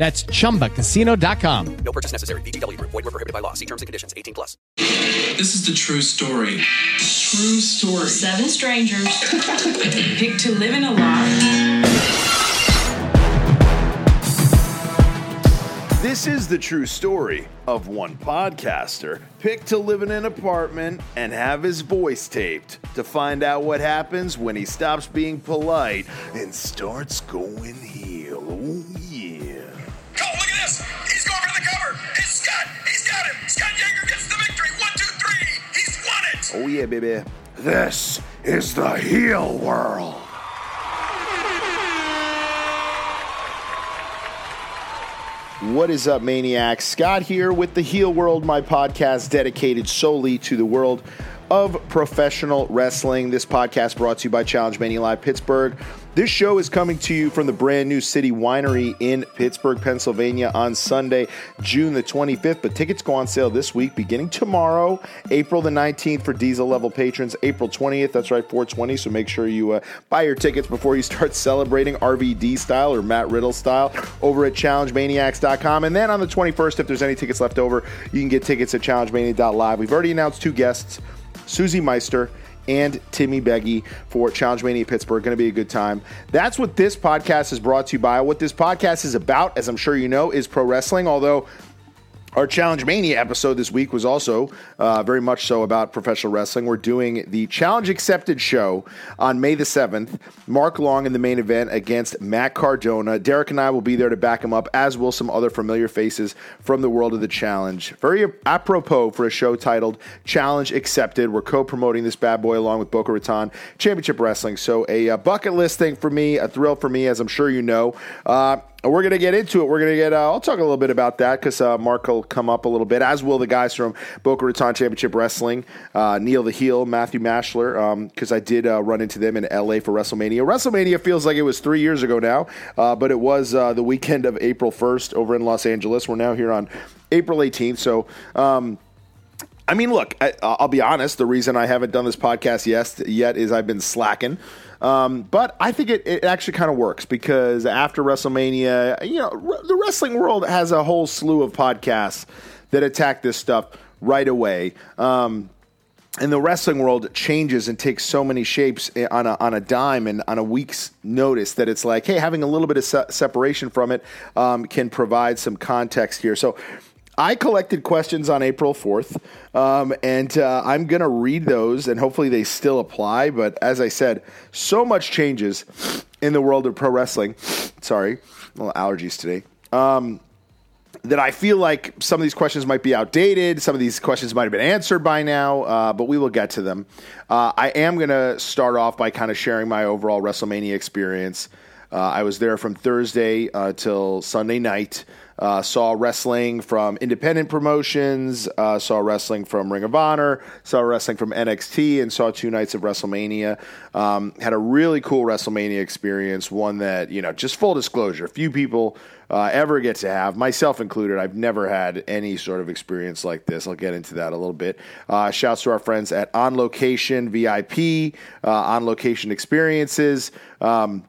That's chumbacasino.com. No purchase necessary. VGW Group. Void were prohibited by law. See terms and conditions. 18 plus. This is the true story. True story. Seven strangers picked to live in a lot. This is the true story of one podcaster picked to live in an apartment and have his voice taped to find out what happens when he stops being polite and starts going heel. Scott Yeager gets the victory! One, two, three! He's won it! Oh, yeah, baby. This is the heel world. What is up, maniacs? Scott here with the Heel World, my podcast dedicated solely to the world of professional wrestling. This podcast brought to you by Challenge Mania Live Pittsburgh. This show is coming to you from the brand new City Winery in Pittsburgh, Pennsylvania on Sunday, June the 25th. But tickets go on sale this week, beginning tomorrow, April the 19th for diesel level patrons, April 20th, that's right, 420. So make sure you uh, buy your tickets before you start celebrating RVD style or Matt Riddle style over at challengemaniacs.com. And then on the 21st, if there's any tickets left over, you can get tickets at challengemania.live. We've already announced two guests. Susie Meister and Timmy Beggy for Challenge Mania Pittsburgh. Going to be a good time. That's what this podcast is brought to you by. What this podcast is about, as I'm sure you know, is pro wrestling. Although our Challenge Mania episode this week was also uh, very much so about professional wrestling. We're doing the Challenge Accepted show on May the 7th. Mark Long in the main event against Matt Cardona. Derek and I will be there to back him up, as will some other familiar faces from the world of the challenge. Very apropos for a show titled Challenge Accepted. We're co promoting this bad boy along with Boca Raton Championship Wrestling. So, a uh, bucket list thing for me, a thrill for me, as I'm sure you know. Uh, we're going to get into it. We're going to get, uh, I'll talk a little bit about that because uh, Mark will come up a little bit, as will the guys from Boca Raton Championship Wrestling, uh, Neil the Heel, Matthew Mashler, because I did uh, run into them in LA for WrestleMania. WrestleMania feels like it was three years ago now, uh, but it was uh, the weekend of April 1st over in Los Angeles. We're now here on April 18th. So, um, I mean, look, I, I'll be honest. The reason I haven't done this podcast yet, yet is I've been slacking. Um, but I think it, it actually kind of works because after WrestleMania, you know, the wrestling world has a whole slew of podcasts that attack this stuff right away. Um, and the wrestling world changes and takes so many shapes on a, on a dime and on a week's notice that it's like, hey, having a little bit of se- separation from it um, can provide some context here. So I collected questions on April 4th, um, and uh, I'm going to read those, and hopefully they still apply. But as I said, so much changes in the world of pro wrestling. Sorry, little allergies today. Um, that I feel like some of these questions might be outdated. Some of these questions might have been answered by now, uh, but we will get to them. Uh, I am going to start off by kind of sharing my overall WrestleMania experience. Uh, I was there from Thursday uh, till Sunday night. Uh, saw wrestling from independent promotions, uh, saw wrestling from Ring of Honor, saw wrestling from NXT, and saw two nights of WrestleMania. Um, had a really cool WrestleMania experience, one that, you know, just full disclosure, few people uh, ever get to have, myself included. I've never had any sort of experience like this. I'll get into that a little bit. Uh, shouts to our friends at On Location VIP, uh, On Location Experiences. Um,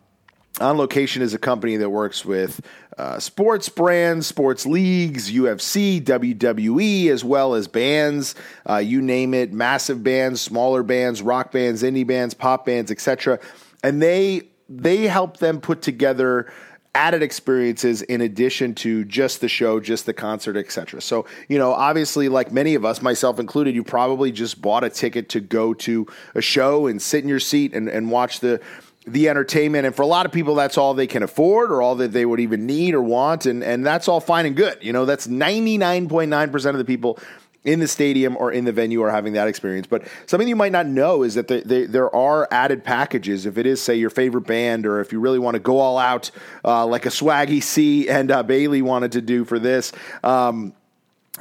on Location is a company that works with uh, sports brands, sports leagues, UFC, WWE, as well as bands. Uh, you name it, massive bands, smaller bands, rock bands, indie bands, pop bands, etc. And they they help them put together added experiences in addition to just the show, just the concert, etc. So, you know, obviously, like many of us, myself included, you probably just bought a ticket to go to a show and sit in your seat and, and watch the the entertainment and for a lot of people that's all they can afford or all that they would even need or want and and that's all fine and good you know that's 99.9% of the people in the stadium or in the venue are having that experience. But something you might not know is that they, they, there are added packages. If it is, say, your favorite band, or if you really want to go all out, uh, like a Swaggy C and uh, Bailey wanted to do for this, um,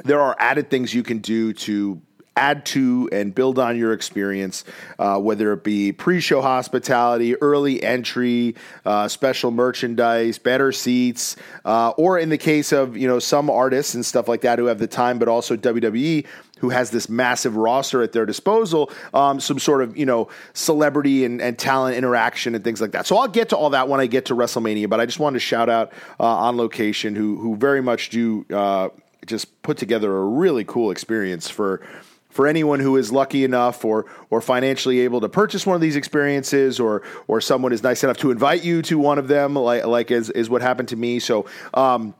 there are added things you can do to add to and build on your experience, uh, whether it be pre-show hospitality, early entry, uh, special merchandise, better seats, uh, or in the case of you know some artists and stuff like that who have the time, but also WWE who has this massive roster at their disposal, um, some sort of you know celebrity and, and, talent interaction and things like that. So I'll get to all that when I get to WrestleMania. But I just wanted to shout out uh, on location who who very much do uh, just put together a really cool experience for for anyone who is lucky enough or or financially able to purchase one of these experiences or or someone is nice enough to invite you to one of them like like is is what happened to me. So um,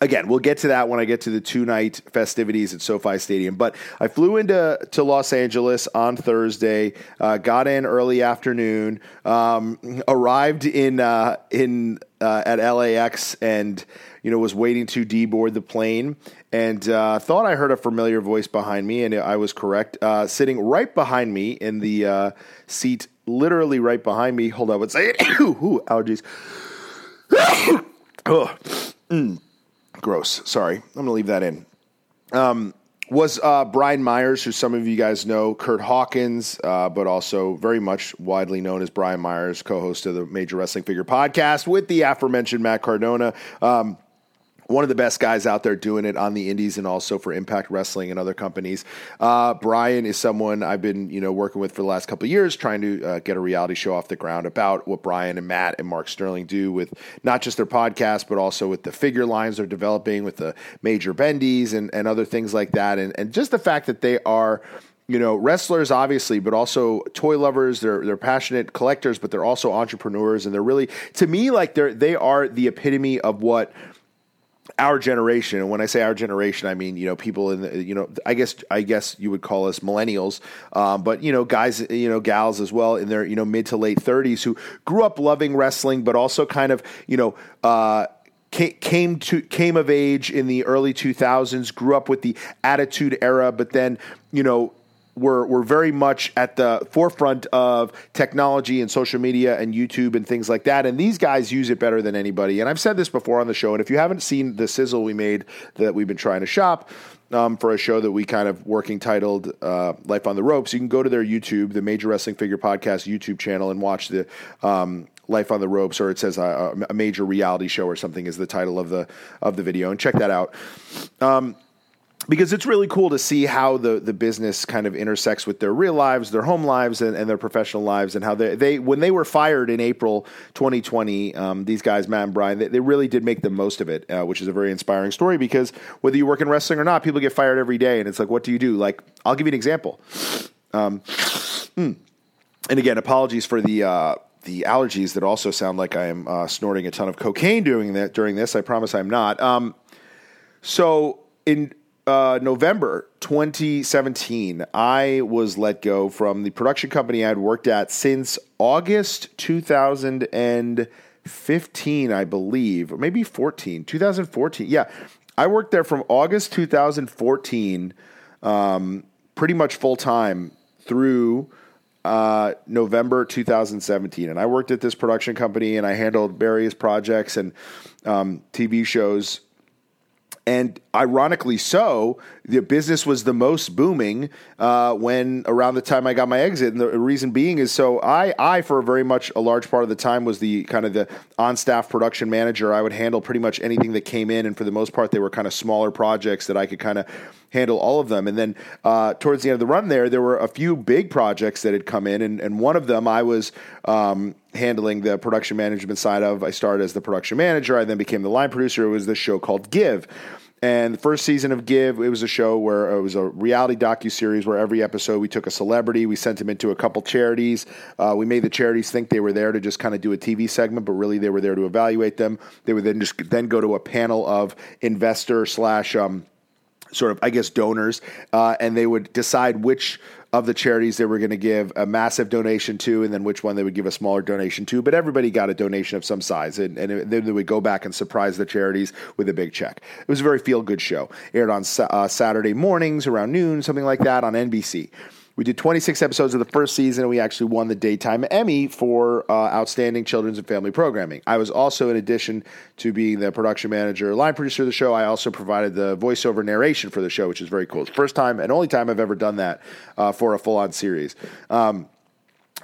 Again, we'll get to that when I get to the two night festivities at SoFi Stadium. But I flew into to Los Angeles on Thursday, uh, got in early afternoon, um, arrived in uh, in uh, at LAX, and you know was waiting to deboard the plane and uh, thought I heard a familiar voice behind me, and I was correct. Uh, sitting right behind me in the uh, seat, literally right behind me. Hold on, what's say? Ooh, allergies. oh, mm, gross. Sorry, I'm gonna leave that in. Um, was uh, Brian Myers, who some of you guys know, Kurt Hawkins, uh, but also very much widely known as Brian Myers, co host of the Major Wrestling Figure podcast with the aforementioned Matt Cardona. Um, one of the best guys out there doing it on the indies and also for Impact Wrestling and other companies. Uh, Brian is someone I've been you know working with for the last couple of years, trying to uh, get a reality show off the ground about what Brian and Matt and Mark Sterling do with not just their podcast, but also with the figure lines they're developing with the major bendies and, and other things like that, and and just the fact that they are you know, wrestlers obviously, but also toy lovers. They're they're passionate collectors, but they're also entrepreneurs, and they're really to me like they're they are the epitome of what our generation, and when I say our generation, I mean you know people in the, you know I guess I guess you would call us millennials, um, but you know guys you know gals as well in their you know mid to late thirties who grew up loving wrestling, but also kind of you know. Uh, came to came of age in the early 2000s grew up with the attitude era but then you know we're, we're very much at the forefront of technology and social media and YouTube and things like that. And these guys use it better than anybody. And I've said this before on the show. And if you haven't seen the sizzle we made that we've been trying to shop, um, for a show that we kind of working titled uh, Life on the Ropes. You can go to their YouTube, the Major Wrestling Figure Podcast YouTube channel, and watch the um, Life on the Ropes, or it says a, a, major reality show or something is the title of the of the video, and check that out. Um, because it's really cool to see how the, the business kind of intersects with their real lives, their home lives, and, and their professional lives, and how they, they when they were fired in April 2020, um, these guys, Matt and Brian, they, they, really did make the most of it, uh, which is a very inspiring story because whether you work in wrestling or not, people get fired every day, and it's like, what do you do? Like, I'll give you an example. Um, mm. And again, apologies for the. Uh, the allergies that also sound like I am uh, snorting a ton of cocaine doing that during this. I promise I'm not. Um, so in uh, November 2017, I was let go from the production company I'd worked at since August 2015, I believe, or maybe 14, 2014. Yeah, I worked there from August 2014, um, pretty much full time through uh, November 2017. And I worked at this production company and I handled various projects and um, TV shows and ironically so, the business was the most booming uh, when around the time I got my exit. And the reason being is so I, I for a very much a large part of the time was the kind of the on staff production manager. I would handle pretty much anything that came in, and for the most part, they were kind of smaller projects that I could kind of handle all of them. And then uh, towards the end of the run there, there were a few big projects that had come in, and, and one of them I was um, handling the production management side of. I started as the production manager. I then became the line producer. It was this show called Give And the first season of Give, it was a show where it was a reality docu series where every episode we took a celebrity, we sent them into a couple charities. Uh, we made the charities think they were there to just kind of do a TV segment, but really they were there to evaluate them. They would then just then go to a panel of investor slash um, sort of I guess donors, uh, and they would decide which of the charities they were going to give a massive donation to, and then which one they would give a smaller donation to. But everybody got a donation of some size, and, and then they would go back and surprise the charities with a big check. It was a very feel good show. Aired on uh, Saturday mornings around noon, something like that, on NBC. We did 26 episodes of the first season, and we actually won the Daytime Emmy for uh, Outstanding Children's and Family Programming. I was also, in addition to being the production manager, line producer of the show, I also provided the voiceover narration for the show, which is very cool. It's the first time and only time I've ever done that uh, for a full on series. Um,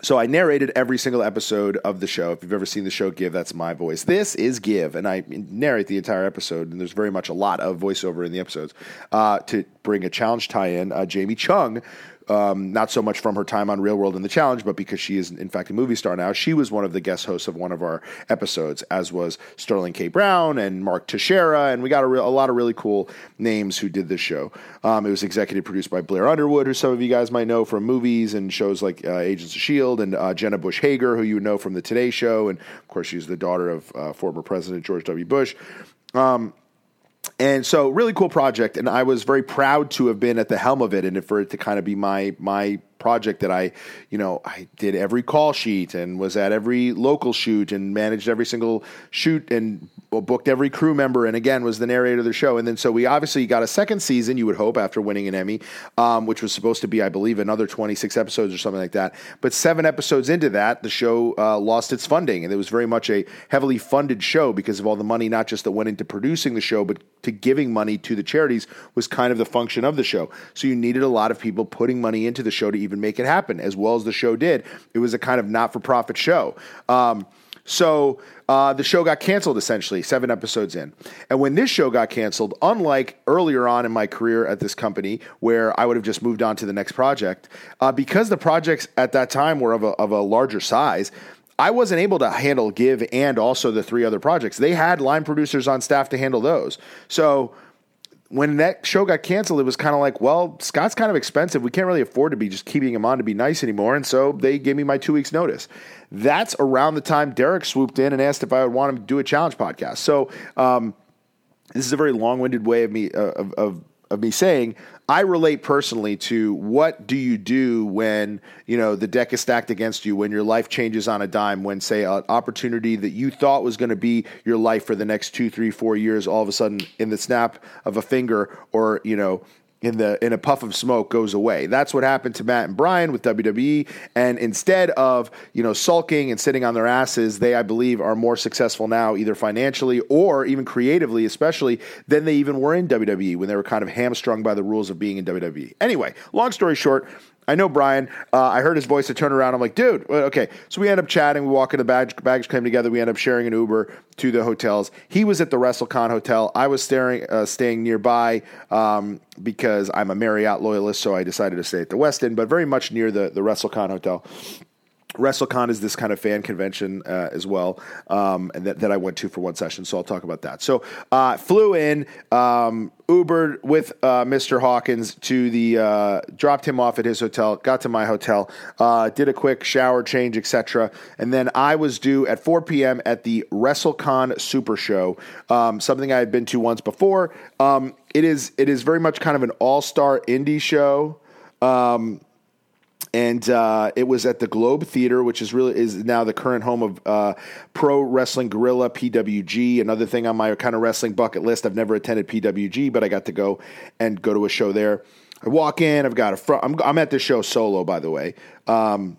so I narrated every single episode of the show. If you've ever seen the show Give, that's my voice. This is Give, and I narrate the entire episode. And there's very much a lot of voiceover in the episodes. Uh, to bring a challenge tie-in, uh, Jamie Chung, um, not so much from her time on Real World and the Challenge, but because she is in fact a movie star now. She was one of the guest hosts of one of our episodes, as was Sterling K. Brown and Mark Teixeira, and we got a, re- a lot of really cool names who did this show. Um, it was executive produced by Blair Underwood, who some of you guys might know from movies and shows like uh, Agents of Shield, and uh, Jenna Bush Hager, who you know from the Today Show, and of course she's the daughter of uh, former President George W. Bush. Um, and so really cool project and i was very proud to have been at the helm of it and for it to kind of be my my project that I, you know, I did every call sheet and was at every local shoot and managed every single shoot and booked every crew member and again was the narrator of the show. And then so we obviously got a second season, you would hope, after winning an Emmy, um, which was supposed to be, I believe, another 26 episodes or something like that. But seven episodes into that, the show uh, lost its funding. And it was very much a heavily funded show because of all the money, not just that went into producing the show, but to giving money to the charities was kind of the function of the show. So you needed a lot of people putting money into the show to even make it happen, as well as the show did. It was a kind of not for profit show. Um, so uh, the show got canceled essentially, seven episodes in. And when this show got canceled, unlike earlier on in my career at this company where I would have just moved on to the next project, uh, because the projects at that time were of a, of a larger size, I wasn't able to handle Give and also the three other projects. They had line producers on staff to handle those. So when that show got canceled, it was kind of like, well, Scott's kind of expensive. We can't really afford to be just keeping him on to be nice anymore. And so they gave me my two weeks' notice. That's around the time Derek swooped in and asked if I would want him to do a challenge podcast. So um, this is a very long-winded way of me uh, of, of of me saying I relate personally to what do you do when you know the deck is stacked against you, when your life changes on a dime, when say an opportunity that you thought was going to be your life for the next two, three, four years, all of a sudden in the snap of a finger, or you know in the in a puff of smoke goes away. That's what happened to Matt and Brian with WWE. And instead of you know sulking and sitting on their asses, they I believe are more successful now, either financially or even creatively, especially than they even were in WWE when they were kind of hamstrung by the rules of being in WWE. Anyway, long story short, I know Brian. Uh, I heard his voice. I turned around. I'm like, dude, okay. So we end up chatting. We walk in the baggage, baggage claim together. We end up sharing an Uber to the hotels. He was at the WrestleCon hotel. I was staring, uh, staying nearby um, because I'm a Marriott loyalist, so I decided to stay at the Westin, but very much near the, the WrestleCon hotel. WrestleCon is this kind of fan convention uh, as well, um, and that, that I went to for one session. So I'll talk about that. So uh, flew in, um, Ubered with uh, Mr. Hawkins to the, uh, dropped him off at his hotel, got to my hotel, uh, did a quick shower change, etc. And then I was due at 4 p.m. at the WrestleCon Super Show, um, something I had been to once before. Um, it is it is very much kind of an all star indie show. Um, and uh, it was at the Globe Theater, which is really is now the current home of uh, Pro Wrestling Guerrilla (PWG). Another thing on my kind of wrestling bucket list. I've never attended PWG, but I got to go and go to a show there. I walk in. I've got a front. I'm, I'm at this show solo, by the way. Um,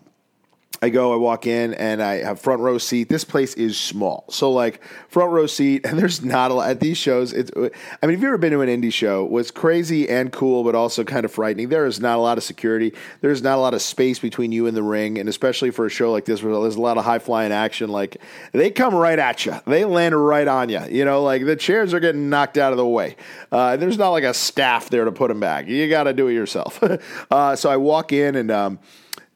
I go, I walk in, and I have front row seat. This place is small, so like front row seat, and there's not a lot at these shows. It's, I mean, if you've ever been to an indie show, what's crazy and cool, but also kind of frightening. There is not a lot of security. There's not a lot of space between you and the ring, and especially for a show like this, where there's a lot of high flying action. Like they come right at you, they land right on you. You know, like the chairs are getting knocked out of the way. Uh, there's not like a staff there to put them back. You got to do it yourself. uh, so I walk in and. Um,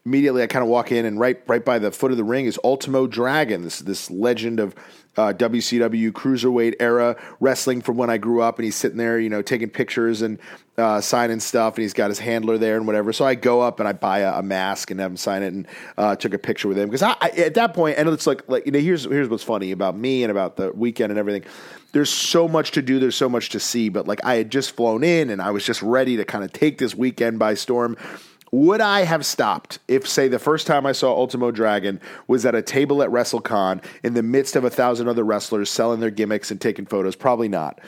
immediately I kind of walk in, and right right by the foot of the ring is Ultimo Dragon, this this legend of uh, WCW cruiserweight era wrestling from when I grew up, and he's sitting there, you know, taking pictures and uh, signing stuff, and he's got his handler there and whatever. So I go up and I buy a, a mask and have him sign it, and uh, took a picture with him because I, I, at that point, and it's like like you know, here's here's what's funny about me and about the weekend and everything. There's so much to do. There's so much to see. But like I had just flown in, and I was just ready to kind of take this weekend by storm. Would I have stopped if, say, the first time I saw Ultimo Dragon was at a table at WrestleCon in the midst of a thousand other wrestlers selling their gimmicks and taking photos? Probably not.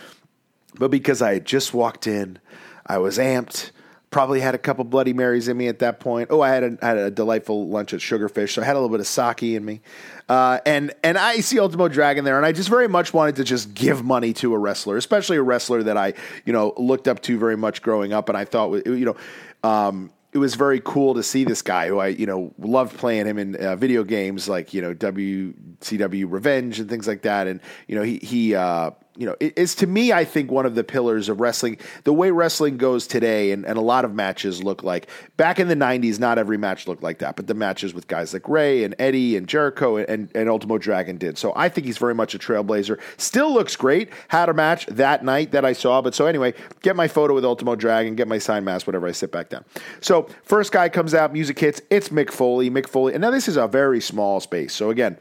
But because I had just walked in, I was amped. Probably had a couple Bloody Marys in me at that point. Oh, I had a, had a delightful lunch at Sugarfish, so I had a little bit of sake in me. Uh, and and I see Ultimo Dragon there, and I just very much wanted to just give money to a wrestler, especially a wrestler that I you know looked up to very much growing up, and I thought you know. Um, it was very cool to see this guy who I, you know, loved playing him in uh, video games like, you know, WCW Revenge and things like that. And, you know, he, he, uh, you know, it, it's to me, I think one of the pillars of wrestling. The way wrestling goes today, and, and a lot of matches look like back in the '90s. Not every match looked like that, but the matches with guys like Ray and Eddie and Jericho and, and Ultimo Dragon did. So I think he's very much a trailblazer. Still looks great. Had a match that night that I saw. But so anyway, get my photo with Ultimo Dragon, get my sign mask, whatever. I sit back down. So first guy comes out, music hits. It's Mick Foley. Mick Foley, and now this is a very small space. So again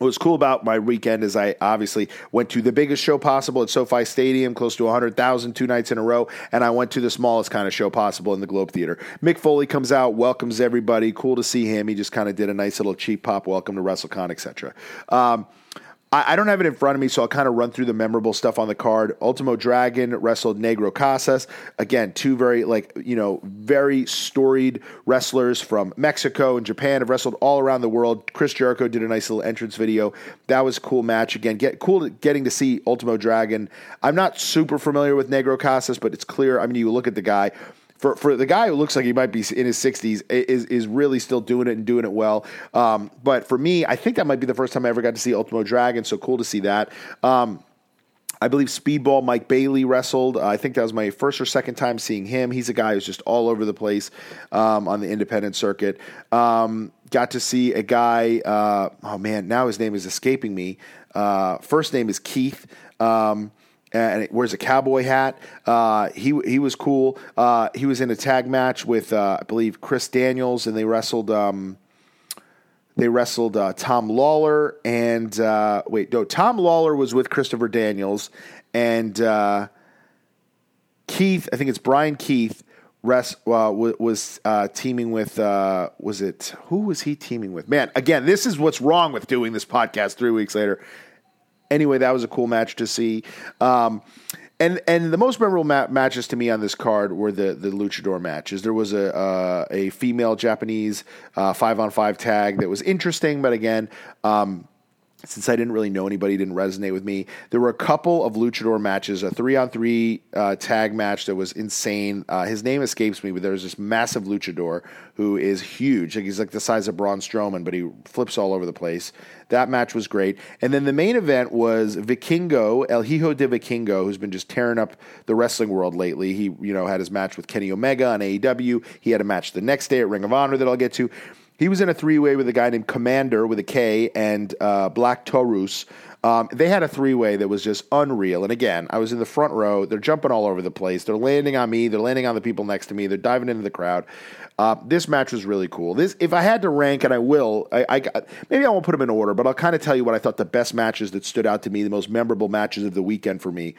what was cool about my weekend is I obviously went to the biggest show possible at SoFi Stadium, close to 100,000, two nights in a row, and I went to the smallest kind of show possible in the Globe Theater. Mick Foley comes out, welcomes everybody. Cool to see him. He just kind of did a nice little cheap pop welcome to WrestleCon, etc. Um, I, I don't have it in front of me, so I'll kind of run through the memorable stuff on the card. Ultimo Dragon wrestled Negro Casas. Again, two very like you know very storied wrestlers from Mexico and Japan have wrestled all around the world. Chris Jericho did a nice little entrance video. That was a cool match. Again, get cool getting to see Ultimo Dragon. I'm not super familiar with Negro Casas, but it's clear. I mean, you look at the guy for for the guy who looks like he might be in his 60s is is really still doing it and doing it well. Um, but for me, I think that might be the first time I ever got to see Ultimo Dragon. So cool to see that. Um, I believe Speedball Mike Bailey wrestled. Uh, I think that was my first or second time seeing him. He's a guy who's just all over the place um, on the independent circuit. Um, got to see a guy. Uh, oh man, now his name is escaping me. Uh, first name is Keith. Um, and wears a cowboy hat. Uh, he he was cool. Uh, he was in a tag match with uh, I believe Chris Daniels, and they wrestled. Um, they wrestled uh, Tom Lawlor and uh, wait, no, Tom Lawlor was with Christopher Daniels and uh, Keith. I think it's Bryan Keith. Rest, was teaming with was it who was he teaming with? Man, again, this is what's wrong with doing this podcast three weeks later anyway, that was a cool match to see. Um, and and the most memorable ma- matches to me on this card were the the luchador matches. There was a uh, a female Japanese uh, five on five tag that was interesting, but again. Um, since I didn't really know anybody, didn't resonate with me. There were a couple of luchador matches, a three on three tag match that was insane. Uh, his name escapes me, but there's this massive luchador who is huge. Like he's like the size of Braun Strowman, but he flips all over the place. That match was great. And then the main event was Vikingo, El Hijo de Vikingo, who's been just tearing up the wrestling world lately. He, you know, had his match with Kenny Omega on AEW. He had a match the next day at Ring of Honor that I'll get to. He was in a three way with a guy named Komander with a K and uh, Black Taurus. Um, they had a three way that was just unreal. And again, I was in the front row. They're jumping all over the place. They're landing on me. They're landing on the people next to me. They're diving into the crowd. Uh, this match was really cool. This, if I had to rank, and I will, I, I maybe I won't put them in order, but I'll kind of tell you what I thought the best matches that stood out to me, the most memorable matches of the weekend for me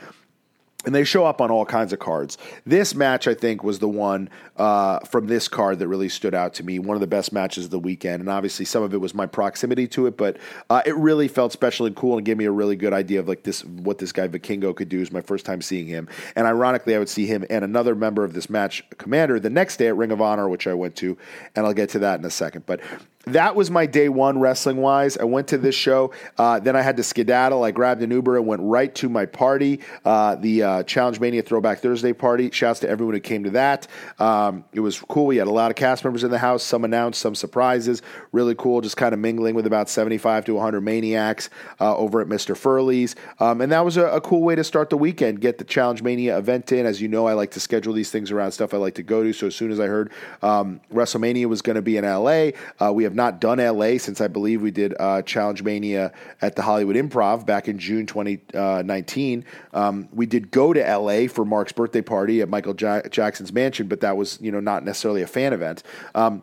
and they show up on all kinds of cards. This match, I think, was the one uh, from this card that really stood out to me. One of the best matches of the weekend, and obviously some of it was my proximity to it, but uh, it really felt special and cool, and gave me a really good idea of like this what this guy Vikingo could do. Is my first time seeing him, and ironically, I would see him and another member of this match, Komander, the next day at Ring of Honor, which I went to, and I'll get to that in a second. But that was my day one wrestling wise. I went to this show. Uh, then I had to skedaddle. I grabbed an Uber and went right to my party, uh, the uh, Challenge Mania Throwback Thursday party. Shouts to everyone who came to that. Um, it was cool. We had a lot of cast members in the house, some announced, some surprises. Really cool. Just kind of mingling with about 75 to 100 maniacs uh, over at Mr. Furley's. Um, and that was a, a, cool way to start the weekend, get the Challenge Mania event in. As you know, I like to schedule these things around stuff I like to go to. So as soon as I heard um, WrestleMania was going to be in LA, uh, we have have not done LA since I believe we did uh, Challenge Mania at the Hollywood Improv back in June 2019. Um, we did go to LA for Mark's birthday party at Michael ja- Jackson's mansion, but that was you know not necessarily a fan event. Um,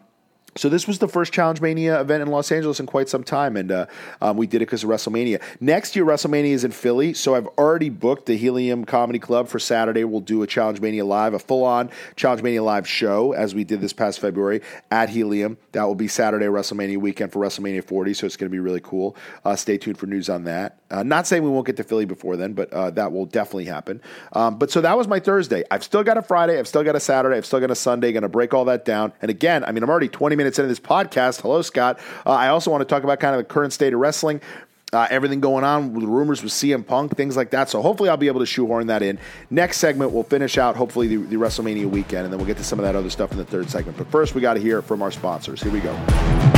so this was the first Challenge Mania event in Los Angeles in quite some time, and uh, um, we did it because of WrestleMania. Next year, WrestleMania is in Philly, so I've already booked the Helium Comedy Club for Saturday. We'll do a Challenge Mania live, a full-on Challenge Mania live show, as we did this past February at Helium. That will be Saturday WrestleMania weekend for WrestleMania 40, so it's going to be really cool. Uh, stay tuned for news on that. Uh, not saying we won't get to Philly before then, but uh, that will definitely happen. Um, but so that was my Thursday. I've still got a Friday. I've still got a Saturday. I've still got a Sunday. Going to break all that down. And again, I mean, I'm already 20 minutes into this podcast. Hello, Scott. Uh, I also want to talk about kind of the current state of wrestling. Uh, everything going on with rumors with CM Punk, things like that. So hopefully I'll be able to shoehorn that in. Next segment, we'll finish out hopefully the, the WrestleMania weekend, and then we'll get to some of that other stuff in the third segment. But first, we got to hear from our sponsors. Here we go.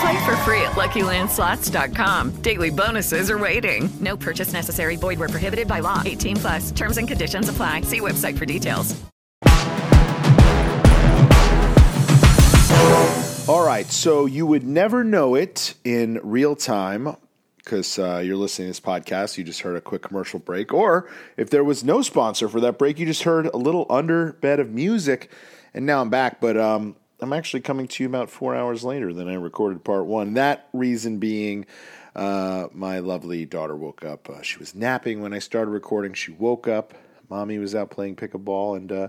Play for free at LuckyLandSlots.com. Daily bonuses are waiting. No purchase necessary. Void were prohibited by law. 18 plus. Terms and conditions apply. See website for details. All right, so you would never know it in real time because uh, you're listening to this podcast. You just heard a quick commercial break, or if there was no sponsor for that break, you just heard a little underbed of music, and now I'm back. But um, I'm actually coming to you about four hours later than I recorded part one. That reason being, uh, my lovely daughter woke up. Uh, she was napping when I started recording. She woke up. Mommy was out playing pickleball, and uh,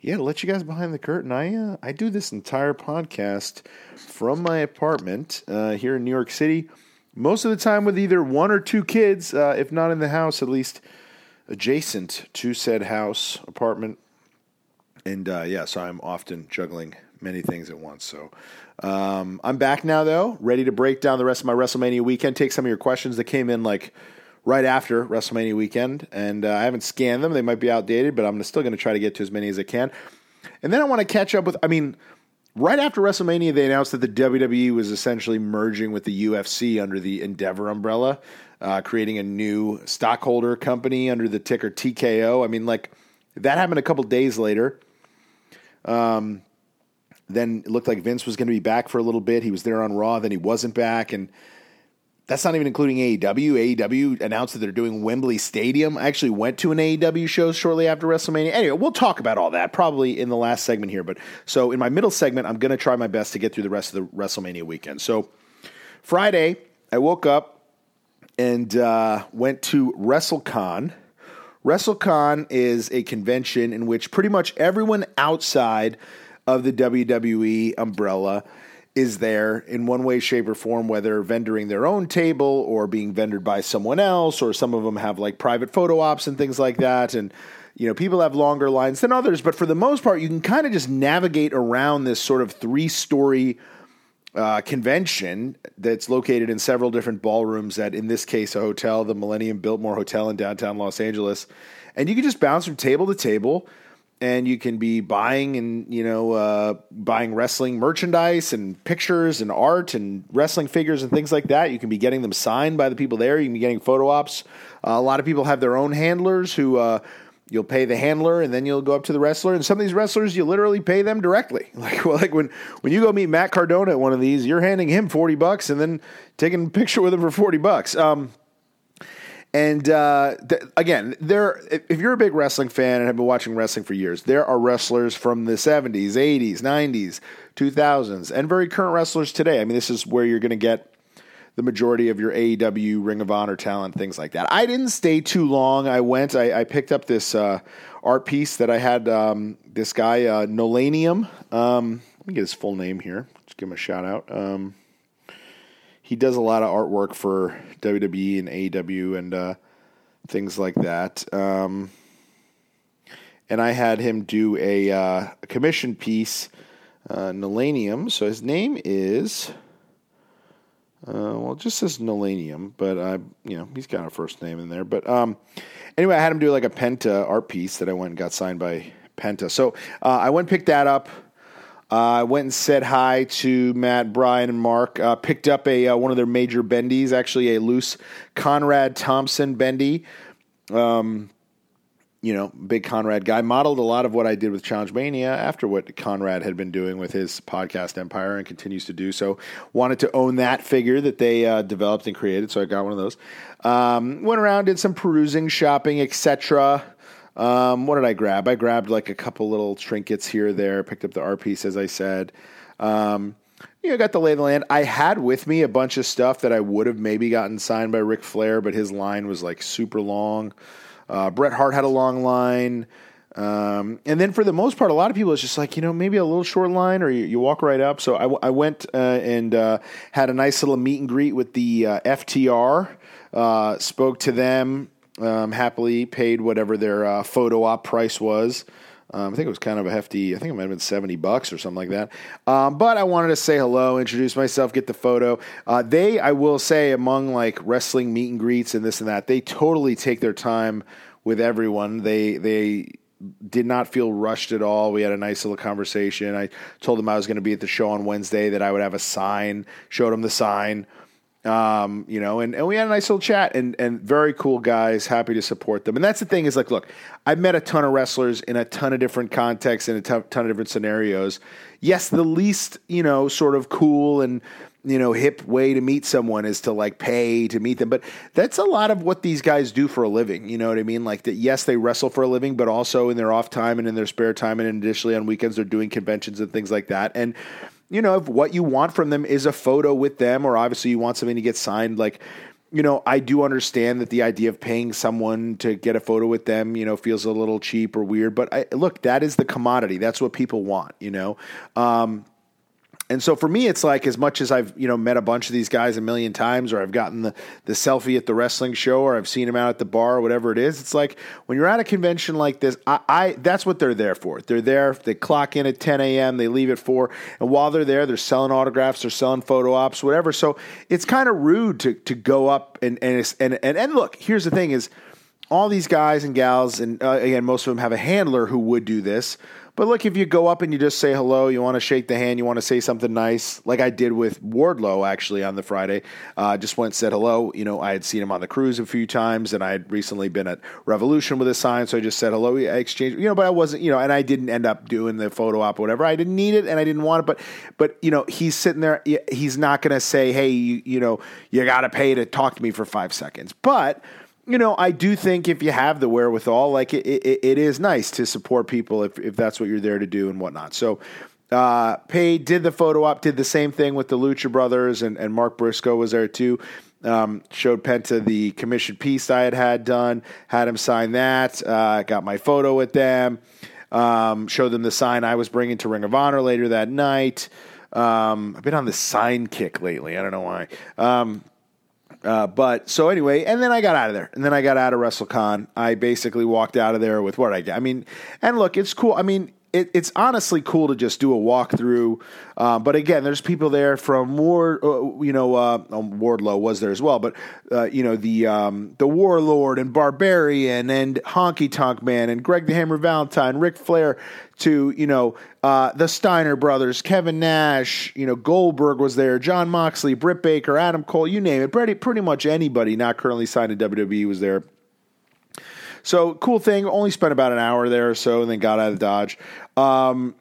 yeah, to let you guys behind the curtain, I uh, I do this entire podcast from my apartment uh, here in New York City. Most of the time with either one or two kids, uh, if not in the house, at least adjacent to said house apartment. And yeah, so I'm often juggling many things at once. So um, I'm back now, though, ready to break down the rest of my WrestleMania weekend. Take some of your questions that came in like right after WrestleMania weekend, and uh, I haven't scanned them. They might be outdated, but I'm still going to try to get to as many as I can. And then I want to catch up with. I mean. Right after WrestleMania, they announced that the WWE was essentially merging with the UFC under the Endeavor umbrella, uh, creating a new stockholder company under the ticker TKO. I mean, like that happened a couple days later. Um, then it looked like Vince was going to be back for a little bit. He was there on Raw, then he wasn't back, and that's not even including AEW. AEW announced that they're doing Wembley Stadium. I actually went to an AEW show shortly after WrestleMania. Anyway, we'll talk about all that probably in the last segment here. But so in my middle segment, I'm going to try my best to get through the rest of the WrestleMania weekend. So Friday, I woke up and uh, went to WrestleCon. WrestleCon is a convention in which pretty much everyone outside of the WWE umbrella is there in one way, shape, or form, whether vendoring their own table or being vendored by someone else, or some of them have like private photo ops and things like that. And, you know, people have longer lines than others, but for the most part, you can kind of just navigate around this sort of three story uh, convention that's located in several different ballrooms at, in this case, a hotel, the Millennium Biltmore Hotel in downtown Los Angeles. And you can just bounce from table to table and you can be buying and you know uh, buying wrestling merchandise and pictures and art and wrestling figures and things like that. You can be getting them signed by the people there. You can be getting photo ops. Uh, a lot of people have their own handlers who uh, you'll pay the handler and then you'll go up to the wrestler. And some of these wrestlers you literally pay them directly. Like well, like when when you go meet Matt Cardona at one of these, you're handing him forty bucks and then taking a picture with him for forty bucks. Um, and uh, th- again, there. If you're a big wrestling fan and have been watching wrestling for years, there are wrestlers from the '70s, '80s, '90s, 2000s, and very current wrestlers today. I mean, this is where you're going to get the majority of your AEW, Ring of Honor talent, things like that. I didn't stay too long. I went. I, I picked up this uh, art piece that I had. Um, this guy uh, Nolanium. Um, let me get his full name here. Just give him a shout out. Um, he does a lot of artwork for WWE and AEW and uh, things like that. Um, and I had him do a, uh, a commission piece, uh. So his name is, uh, well, just says Nolanium, but I, you know, he's got a first name in there. But um, anyway, I had him do like a Penta art piece that I went and got signed by Penta. So uh, I went and picked that up. Uh, I went and said hi to Matt, Brian, and Mark. Uh, picked up a uh, one of their major bendies, actually a loose Conrad Thompson bendy. Um, you know, big Conrad guy. Modeled a lot of what I did with Challenge Mania after what Conrad had been doing with his podcast empire and continues to do. So, wanted to own that figure that they uh, developed and created. So I got one of those. Um, went around, did some perusing, shopping, etc. Um, what did I grab? I grabbed like a couple little trinkets here there. Picked up the art piece, as I said. Um, you know, got the lay of the land. I had with me a bunch of stuff that I would have maybe gotten signed by Ric Flair, but his line was like super long. Uh, Bret Hart had a long line. Um, and then for the most part, a lot of people, it's just like, you know, maybe a little short line or you, you walk right up. So I, went uh, and uh, had a nice little meet and greet with the uh, FTR, uh, spoke to them, um, happily paid whatever their uh, photo op price was. Um, I think it was kind of a hefty. I think it might have been seventy bucks or something like that. Um, but I wanted to say hello, introduce myself, get the photo. Uh, they, I will say, among like wrestling meet and greets and this and that, they totally take their time with everyone. They they did not feel rushed at all. We had a nice little conversation. I told them I was going to be at the show on Wednesday, that I would have a sign. Showed them the sign. Um, you know, and, and we had a nice little chat and, and very cool guys, happy to support them. And that's the thing is like, look, I've met a ton of wrestlers in a ton of different contexts and a ton, ton of different scenarios. Yes, the least, you know, sort of cool and, you know, hip way to meet someone is to like pay to meet them. But that's a lot of what these guys do for a living. You know what I mean? Like that, yes, they wrestle for a living, but also in their off time and in their spare time. And additionally on weekends, they're doing conventions and things like that. And, you know, if what you want from them is a photo with them, or obviously you want something to get signed, like, you know, I do understand that the idea of paying someone to get a photo with them, you know, feels a little cheap or weird. But I, look, that is the commodity. That's what people want, you know. Um, and so for me, it's like as much as I've you know met a bunch of these guys a million times, or I've gotten the the selfie at the wrestling show, or I've seen them out at the bar, or whatever it is. It's like when you're at a convention like this, I, I that's what they're there for. They're there. They clock in at 10 a.m. They leave at four, and while they're there, they're selling autographs, they're selling photo ops, whatever. So it's kind of rude to to go up and and and and, and look. Here's the thing: is all these guys and gals, and uh, again, most of them have a handler who would do this. But look, if you go up and you just say hello, you want to shake the hand, you want to say something nice, like I did with Wardlow actually on the Friday. Uh, just went and said hello. You know, I had seen him on the cruise a few times, and I had recently been at Revolution with a sign, so I just said hello. I exchanged, you know, but I wasn't, you know, and I didn't end up doing the photo op or whatever. I didn't need it, and I didn't want it. But, but you know, he's sitting there. He's not going to say, hey, you, you know, you got to pay to talk to me for five seconds, but you know, I do think if you have the wherewithal, like it, it, it is nice to support people if, if that's what you're there to do and whatnot. So, uh, paid, did the photo op, did the same thing with the Lucha Brothers, and, and Mark Briscoe was there too. Um, showed Penta the commissioned piece I had had done, had him sign that, uh, got my photo with them, um, showed them the sign I was bringing to Ring of Honor later that night. Um, I've been on the sign kick lately. I don't know why. Um, uh, but so anyway, and then I got out of there, and then I got out of WrestleCon. I basically walked out of there with what I got. I mean, and look, it's cool. I mean, it, it's honestly cool to just do a walkthrough. Uh, but again, there's people there from Ward, uh, you know, uh, um, Wardlow was there as well, but uh, you know the um, the Warlord and Barbarian and Honky Tonk Man and Greg the Hammer Valentine, Ric Flair, to you know uh, the Steiner brothers, Kevin Nash, you know Goldberg was there, Jon Moxley, Britt Baker, Adam Cole, you name it. Pretty pretty much anybody not currently signed to WWE was there. So cool thing. Only spent about an hour there or so, and then got out of Dodge. Um,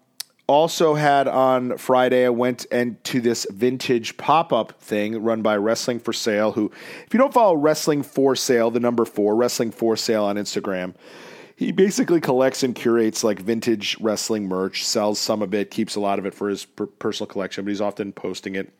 also had on Friday, I went into this vintage pop up thing run by Wrestling for Sale. Who, if you don't follow Wrestling for Sale, the number four Wrestling for Sale on Instagram. He basically collects and curates like vintage wrestling merch, sells some of it, keeps a lot of it for his per- personal collection, but he's often posting it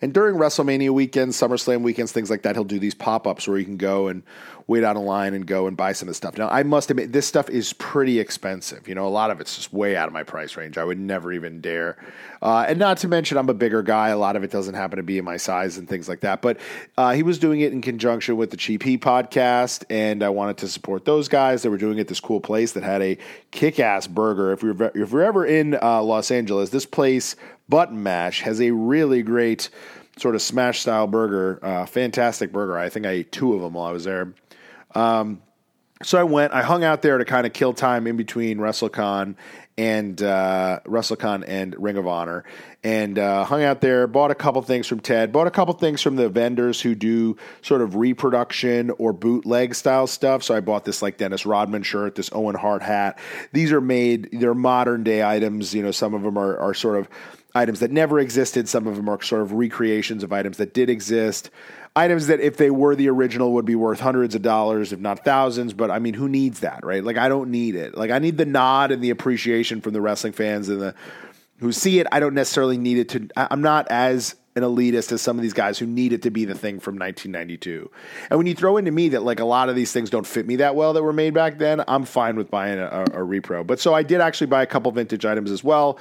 and during WrestleMania weekends, SummerSlam weekends, things like that, he'll do these pop ups where you can go and wait on a line and go and buy some of the stuff. Now, I must admit, this stuff is pretty expensive. You know, a lot of it's just way out of my price range. I would never even dare. Uh, and not to mention, I'm a bigger guy. A lot of it doesn't happen to be in my size and things like that. But uh, he was doing it in conjunction with the Cheap Heat podcast, and I wanted to support those guys. They were doing it at this cool place that had a kick ass burger. If you're, if you're ever in uh, Los Angeles, this place, Button Mash, has a really great sort of smash style burger. Uh, fantastic burger. I think I ate two of them while I was there. Um, so I went, I hung out there to kind of kill time in between WrestleCon and uh, WrestleCon and Ring of Honor, and uh, hung out there. Bought a couple things from Ted. Bought a couple things from the vendors who do sort of reproduction or bootleg style stuff. So I bought this like Dennis Rodman shirt, this Owen Hart hat. These are made. They're modern day items. You know, some of them are, are sort of items that never existed. Some of them are sort of recreations of items that did exist. Items that, if they were the original, would be worth hundreds of dollars, if not thousands. But I mean, who needs that, right? Like, I don't need it. Like, I need the nod and the appreciation from the wrestling fans and the who see it. I don't necessarily need it to. I'm not as an elitist as some of these guys who need it to be the thing from 1992. And when you throw into me that like a lot of these things don't fit me that well that were made back then, I'm fine with buying a, a, a repro. But so I did actually buy a couple vintage items as well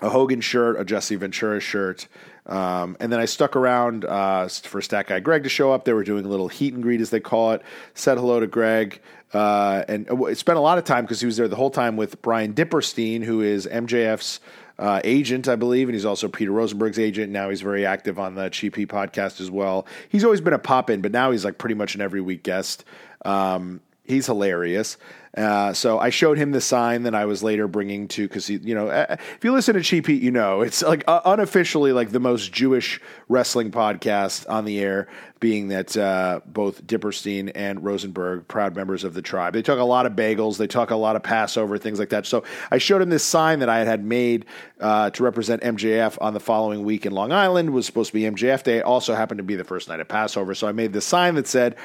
a Hogan shirt, a Jesse Ventura shirt. Um, and then I stuck around uh, for Stat Guy Greg to show up. They were doing a little heat and greet, as they call it. Said hello to Greg. Uh, and uh, spent a lot of time because he was there the whole time with Brian Dipperstein, who is MJF's uh, agent, I believe, and he's also Peter Rosenberg's agent. Now he's very active on the Cheap podcast as well. He's always been a pop in, but now he's like pretty much an every week guest. Um, he's hilarious. Uh, so I showed him the sign that I was later bringing to because you know uh, if you listen to Cheap Heat, you know it's like uh, unofficially like the most Jewish wrestling podcast on the air, being that uh, both Dipperstein and Rosenberg, proud members of the tribe, they talk a lot of bagels, they talk a lot of Passover, things like that. So I showed him this sign that I had made uh, to represent MJF on the following week in Long Island. It was supposed to be MJF Day. Also happened to be the first night of Passover, so I made the sign that said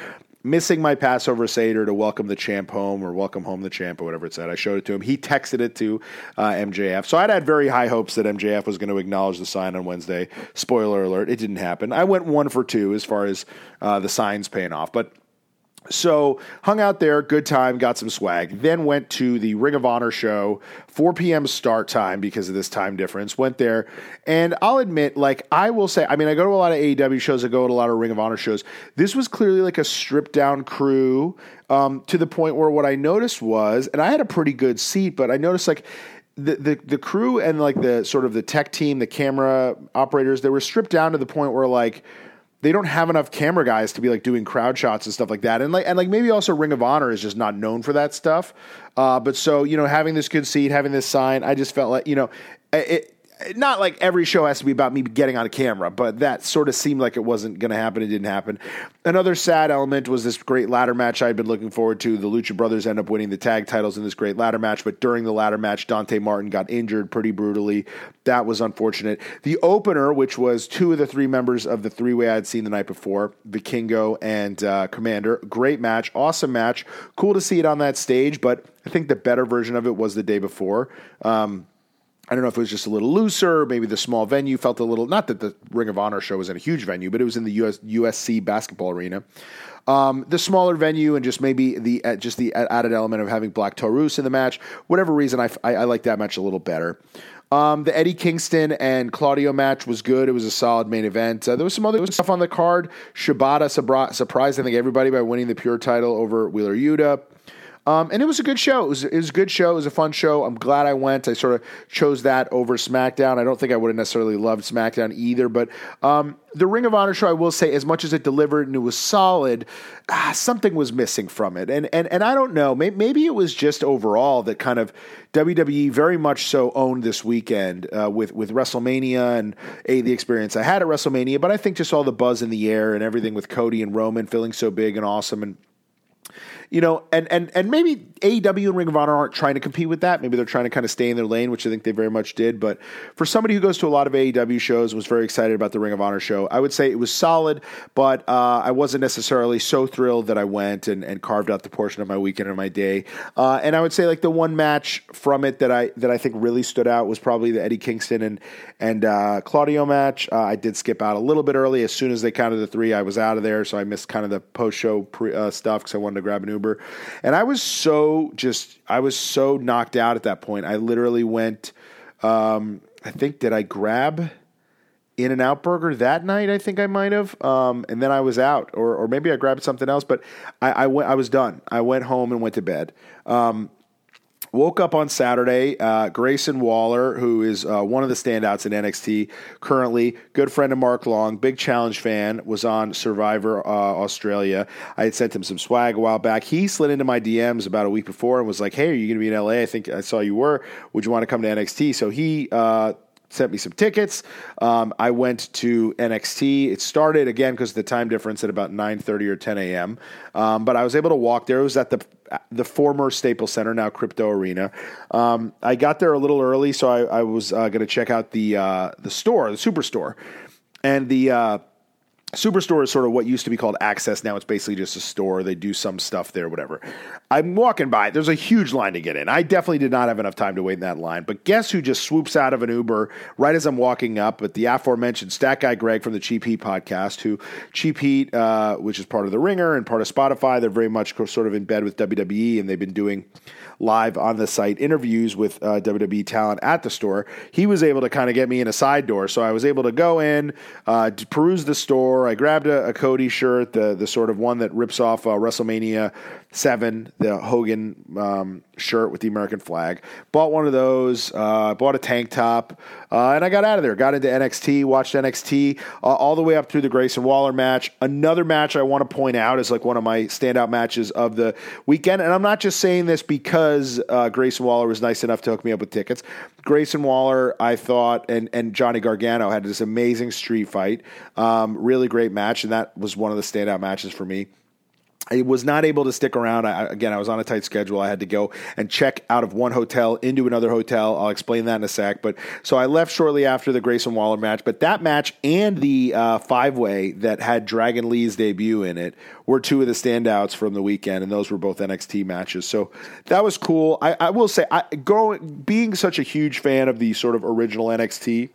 missing my Passover Seder to welcome the champ home or welcome home the champ or whatever it said. I showed it to him. He texted it to uh, MJF. So I'd had very high hopes that MJF was going to acknowledge the sign on Wednesday. Spoiler alert, it didn't happen. I went one for two as far as uh, the signs paying off. But so hung out there, good time, got some swag. Then went to the Ring of Honor show, 4 p.m. start time because of this time difference. Went there, and I'll admit, like I will say, I mean, I go to a lot of AEW shows, I go to a lot of Ring of Honor shows. This was clearly like a stripped down crew um, to the point where what I noticed was, and I had a pretty good seat, but I noticed like the, the the crew and like the sort of the tech team, the camera operators, they were stripped down to the point where like they don't have enough camera guys to be like doing crowd shots and stuff like that. And like and like maybe also Ring of Honor is just not known for that stuff. Uh, but so you know, having this good seat, having this sign, I just felt like you know, it, not like every show has to be about me getting on a camera, but that sort of seemed like it wasn't going to happen. It didn't happen. Another sad element was this great ladder match I had been looking forward to. The Lucha Brothers end up winning the tag titles in this great ladder match, but during the ladder match, Dante Martin got injured pretty brutally. That was unfortunate. The opener, which was two of the three members of the three way I had seen the night before, Vikingo and uh, Komander, great match, awesome match. Cool to see it on that stage, but I think the better version of it was the day before. Um, I don't know if it was just a little looser. Maybe the small venue felt a little. Not that the Ring of Honor show was in a huge venue, but it was in the US, USC basketball arena. Um, the smaller venue and just maybe the uh, just the added element of having Black Taurus in the match. Whatever reason, I, I, I like that match a little better. Um, the Eddie Kingston and Claudio match was good. It was a solid main event. Uh, there was some other stuff on the card. Shibata surprised, I think, everybody by winning the Pure title over Wheeler Yuta. Um, and it was a good show. It was, it was a good show. It was a fun show. I'm glad I went. I sort of chose that over SmackDown. I don't think I would have necessarily loved SmackDown either, but um, the Ring of Honor show, I will say, as much as it delivered and it was solid, ah, something was missing from it. And and and I don't know. Maybe, maybe it was just overall that kind of WWE very much so owned this weekend uh, with with WrestleMania and a the experience I had at WrestleMania. But I think just all the buzz in the air and everything with Cody and Roman feeling so big and awesome and you know, and and and maybe AEW and Ring of Honor aren't trying to compete with that. Maybe they're trying to kind of stay in their lane, which I think they very much did. But for somebody who goes to a lot of AEW shows and was very excited about the Ring of Honor show, I would say it was solid, but uh, I wasn't necessarily so thrilled that I went and, and carved out the portion of my weekend or my day. Uh, and I would say like the one match from it that I that I think really stood out was probably the Eddie Kingston and and uh, Claudio match. Uh, I did skip out a little bit early. As soon as they counted the three, I was out of there, so I missed kind of the post show pre- uh, stuff because I wanted to grab an Uber. And I was so just, I was so knocked out at that point. I literally went, um, I think, did I grab In and Out Burger that night? I think I might have. Um, and then I was out, or, or maybe I grabbed something else, but I, I, went, I was done. I went home and went to bed. Um, Woke up on Saturday. Uh, Grayson Waller, who is uh, one of the standouts in NXT currently, good friend of Mark Long, big challenge fan, was on Survivor uh, Australia. I had sent him some swag a while back. He slid into my DMs about a week before and was like, "Hey, are you going to be in LA? I think I saw you were. Would you want to come to NXT?" So he uh, sent me some tickets. Um, I went to NXT. It started again because of the time difference at about nine thirty or ten a.m. Um, but I was able to walk there. It was at the the former Staples Center, now Crypto Arena. Um, I got there a little early, so I, I was uh, going to check out the uh, the store, the Superstore, and the. Uh, Superstore is sort of what used to be called Access. Now it's basically just a store. They do some stuff there, whatever. I'm walking by. There's a huge line to get in. I definitely did not have enough time to wait in that line. But guess who just swoops out of an Uber right as I'm walking up? But the aforementioned Stat Guy Greg from the Cheap Heat podcast, who Cheap Heat, uh, which is part of the Ringer and part of Spotify, they're very much sort of in bed with WWE, and they've been doing live on the site interviews with uh, WWE talent at the store. He was able to kind of get me in a side door, so I was able to go in, uh, to peruse the store. I grabbed a, a, Cody shirt, the the sort of one that rips off uh, WrestleMania Seven, the Hogan um, shirt with the American flag. Bought one of those. Uh, bought a tank top, uh, and I got out of there. Got into NXT. Watched NXT uh, all the way up through the Grayson Waller match. Another match I want to point out is like one of my standout matches of the weekend. And I'm not just saying this because uh, Grayson Waller was nice enough to hook me up with tickets. Grayson Waller, I thought, and and Johnny Gargano had this amazing street fight. Um, really great match, and that was one of the standout matches for me. I was not able to stick around. I, again, I was on a tight schedule. I had to go and check out of one hotel into another hotel. I'll explain that in a sec. But so I left shortly after the Grayson Waller match. But that match and the uh, five way that had Dragon Lee's debut in it were two of the standouts from the weekend, and those were both NXT matches. So that was cool. I, I will say, I, growing, being such a huge fan of the sort of original NXT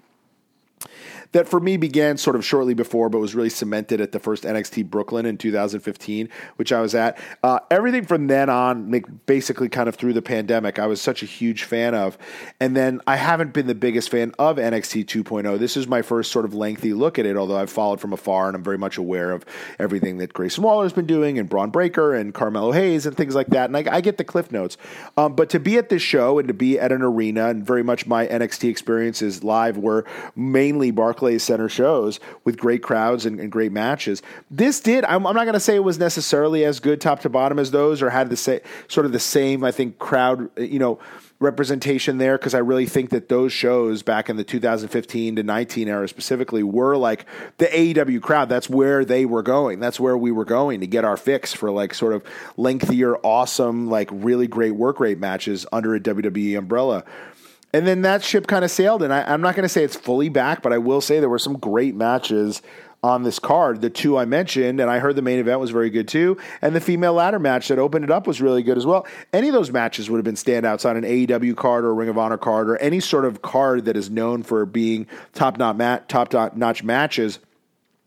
that for me began sort of shortly before, but was really cemented at the first NXT Brooklyn in 2015, which I was at. Uh, everything from then on, basically kind of through the pandemic, I was such a huge fan of. And then I haven't been the biggest fan of NXT 2.0. This is my first sort of lengthy look at it, although I've followed from afar and I'm very much aware of everything that Grayson Waller's been doing and Bron Breakker and Carmelo Hayes and things like that. And I, I get the cliff notes. Um, but to be at this show and to be at an arena, and very much my NXT experiences live were mainly Barclays Barclays Center shows with great crowds and, and great matches. This did. I'm, I'm not going to say it was necessarily as good top to bottom as those, or had the same sort of the same. I think crowd. You know representation there because I really think that those shows back in the 2015 to 19 era specifically were like the AEW crowd. That's where they were going. That's where we were going to get our fix for like sort of lengthier, awesome, like really great work rate matches under a WWE umbrella. And then that ship kind of sailed, and I, am not going to say it's fully back, but I will say there were some great matches on this card. The two I mentioned, and I heard the main event was very good too, and the female ladder match that opened it up was really good as well. Any of those matches would have been standouts on an AEW card or a Ring of Honor card or any sort of card that is known for being top notch matches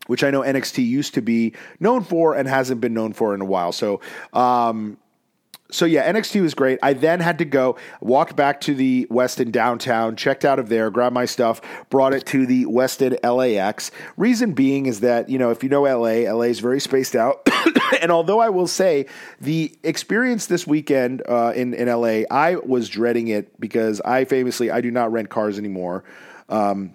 which I know NXT used to be known for and hasn't been known for in a while. So, um, so yeah, NXT was great. I then had to go, walked back to the Westin downtown, checked out of there, grabbed my stuff, brought it to the Westin LAX. Reason being is that, you know, if you know LA, LA is very spaced out. and although I will say the experience this weekend uh, in, in LA, I was dreading it because I famously, I do not rent cars anymore. Um,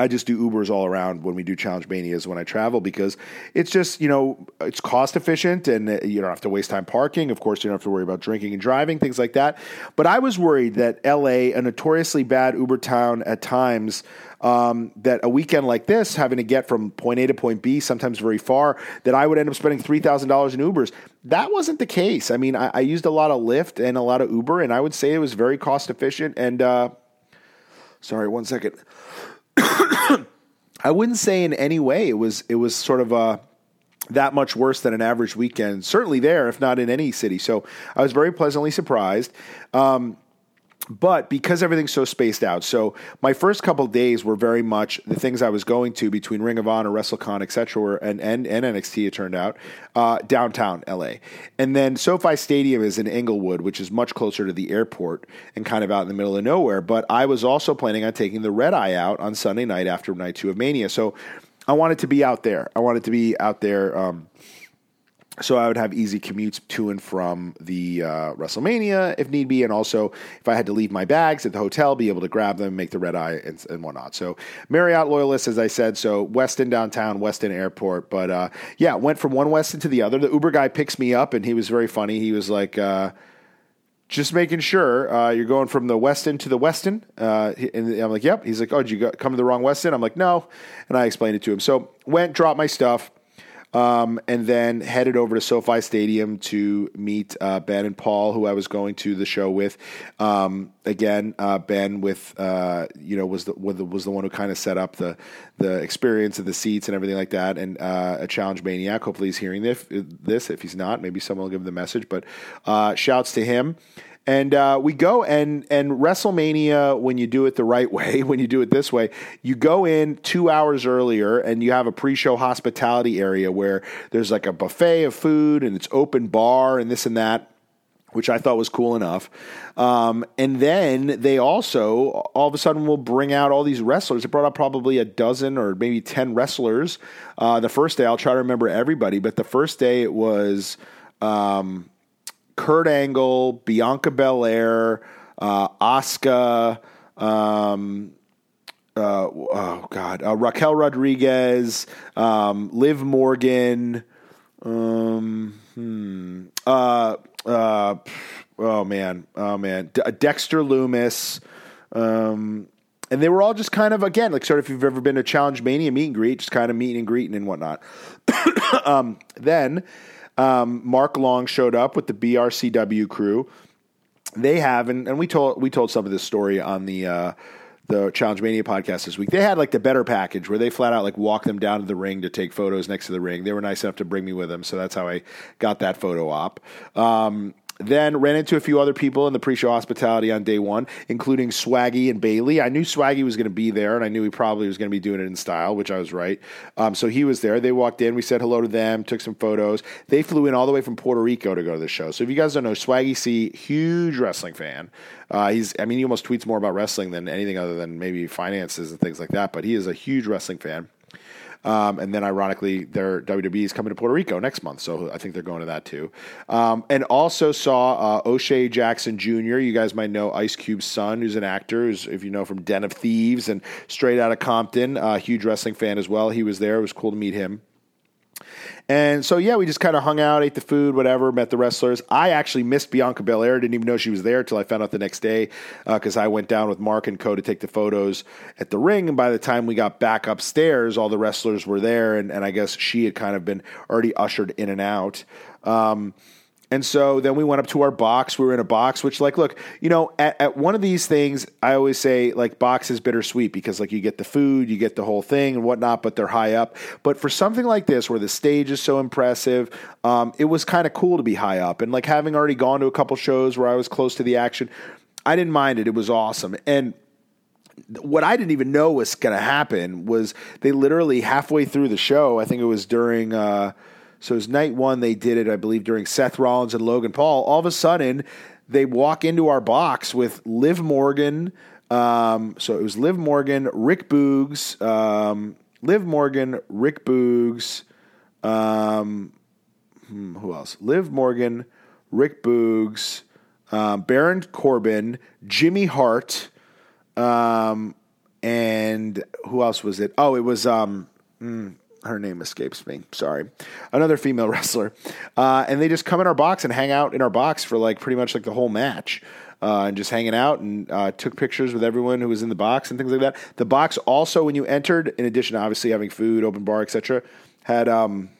I just do Ubers all around when we do Challenge Manias when I travel because it's just, you know, it's cost efficient and uh, you don't have to waste time parking. Of course, you don't have to worry about drinking and driving, things like that. But I was worried that LA, a notoriously bad Uber town at times, um, that a weekend like this, having to get from point A to point B, sometimes very far, that I would end up spending three thousand dollars in Ubers. That wasn't the case. I mean, I, I, used a lot of Lyft and a lot of Uber, and I would say it was very cost efficient. And uh, sorry, one second. I wouldn't say in any way it was it was sort of a that much worse than an average weekend. Certainly there, if not in any city. So I was very pleasantly surprised. Um, but because everything's so spaced out, so my first couple days were very much the things I was going to between Ring of Honor, WrestleCon, etc., and, and and NXT. It turned out uh, downtown LA, and then SoFi Stadium is in Inglewood, which is much closer to the airport and kind of out in the middle of nowhere. But I was also planning on taking the red eye out on Sunday night after night two of Mania, so I wanted to be out there. I wanted to be out there. Um, so I would have easy commutes to and from the uh, WrestleMania if need be, and also if I had to leave my bags at the hotel, be able to grab them, make the red eye, and, and whatnot. So Marriott loyalist, as I said, so Westin downtown, Westin Airport, but uh, yeah, went from one Westin to the other. The Uber guy picks me up, and he was very funny. He was like. Uh, just making sure uh, you're going from the Westin to the Westin. Uh, and I'm like, yep. He's like, oh, did you go, come to the wrong Westin? I'm like, no. And I explained it to him. So went, dropped my stuff, um, and then headed over to SoFi Stadium to meet uh, Ben and Paul, who I was going to the show with. Um, again, uh, Ben with uh, you know was the was the one who kind of set up the the experience of the seats and everything like that, and uh, a challenge maniac. Hopefully, he's hearing this. If he's not, maybe someone will give him the message. But uh, shouts to him. And uh, we go and and WrestleMania when you do it the right way, when you do it this way, you go in two hours earlier and you have a pre-show hospitality area where there's like a buffet of food and it's open bar and this and that which I thought was cool enough. Um, and then they also all of a sudden will bring out all these wrestlers. They brought out probably a dozen or maybe 10 wrestlers. Uh, the first day, I'll try to remember everybody, but the first day it was. Um, Kurt Angle, Bianca Belair, uh, Asuka, um, uh, oh God, uh, Raquel Rodriguez, um, Liv Morgan, um, hmm, uh, uh, oh man, oh man, D- Dexter Lumis, um, and they were all just kind of again like sort of if you've ever been to Challenge Mania meet and greet, just kind of meeting and greeting and whatnot. um, then um, Mark Long showed up with the BRCW crew. They have, and, and we told we told some of this story on the uh, the Challenge Mania podcast this week. They had like the better package where they flat out like walk them down to the ring to take photos next to the ring. They were nice enough to bring me with them, so that's how I got that photo op. Um, then ran into a few other people in the pre-show hospitality on day one, including Swaggy and Bailey. I knew Swaggy was going to be there, and I knew he probably was going to be doing it in style, which I was right. Um, so he was there. They walked in. We said hello to them, took some photos. They flew in all the way from Puerto Rico to go to the show. So if you guys don't know, Swaggy C, huge wrestling fan. Uh, he's, I mean, he almost tweets more about wrestling than anything other than maybe finances and things like that. But he is a huge wrestling fan. Um, and then, ironically, their WWE is coming to Puerto Rico next month, so I think they're going to that too. Um, and also saw uh, O'Shea Jackson Jr. You guys might know Ice Cube's son, who's an actor, who's, if you know from Den of Thieves and Straight Outta Compton, a uh, huge wrestling fan as well. He was there. It was cool to meet him. And so, yeah, we just kind of hung out, ate the food, whatever, met the wrestlers. I actually missed Bianca Belair. Didn't even know she was there until I found out the next day because uh, I went down with Mark and Co. to take the photos at the ring. And by the time we got back upstairs, all the wrestlers were there. And, and I guess she had kind of been already ushered in and out. Um, and so then we went up to our box. We were in a box, which, like, look, you know, at, at, one of these things, I always say, like, box is bittersweet because, like, you get the food, you get the whole thing and whatnot, but they're high up. But for something like this, where the stage is so impressive, um, it was kind of cool to be high up. And, like, having already gone to a couple shows where I was close to the action, I didn't mind it. It was awesome. And, what I didn't even know was going to happen was they literally halfway through the show, I think it was during uh, So it was night one. They did it, I believe, during Seth Rollins and Logan Paul. All of a sudden, they walk into our box with Liv Morgan. Um, so it was Liv Morgan, Rick Boogs, um, Liv Morgan, Rick Boogs. Um, hmm, who else? Liv Morgan, Rick Boogs, um, Baron Corbin, Jimmy Hart, um, and who else was it? Oh, it was mm, her name escapes me. Sorry, another female wrestler. Uh, and they just come in our box and hang out in our box for like pretty much like the whole match. Uh, and just hanging out and uh, took pictures with everyone who was in the box and things like that. The box also, when you entered, in addition to obviously having food, open bar, etc., had um,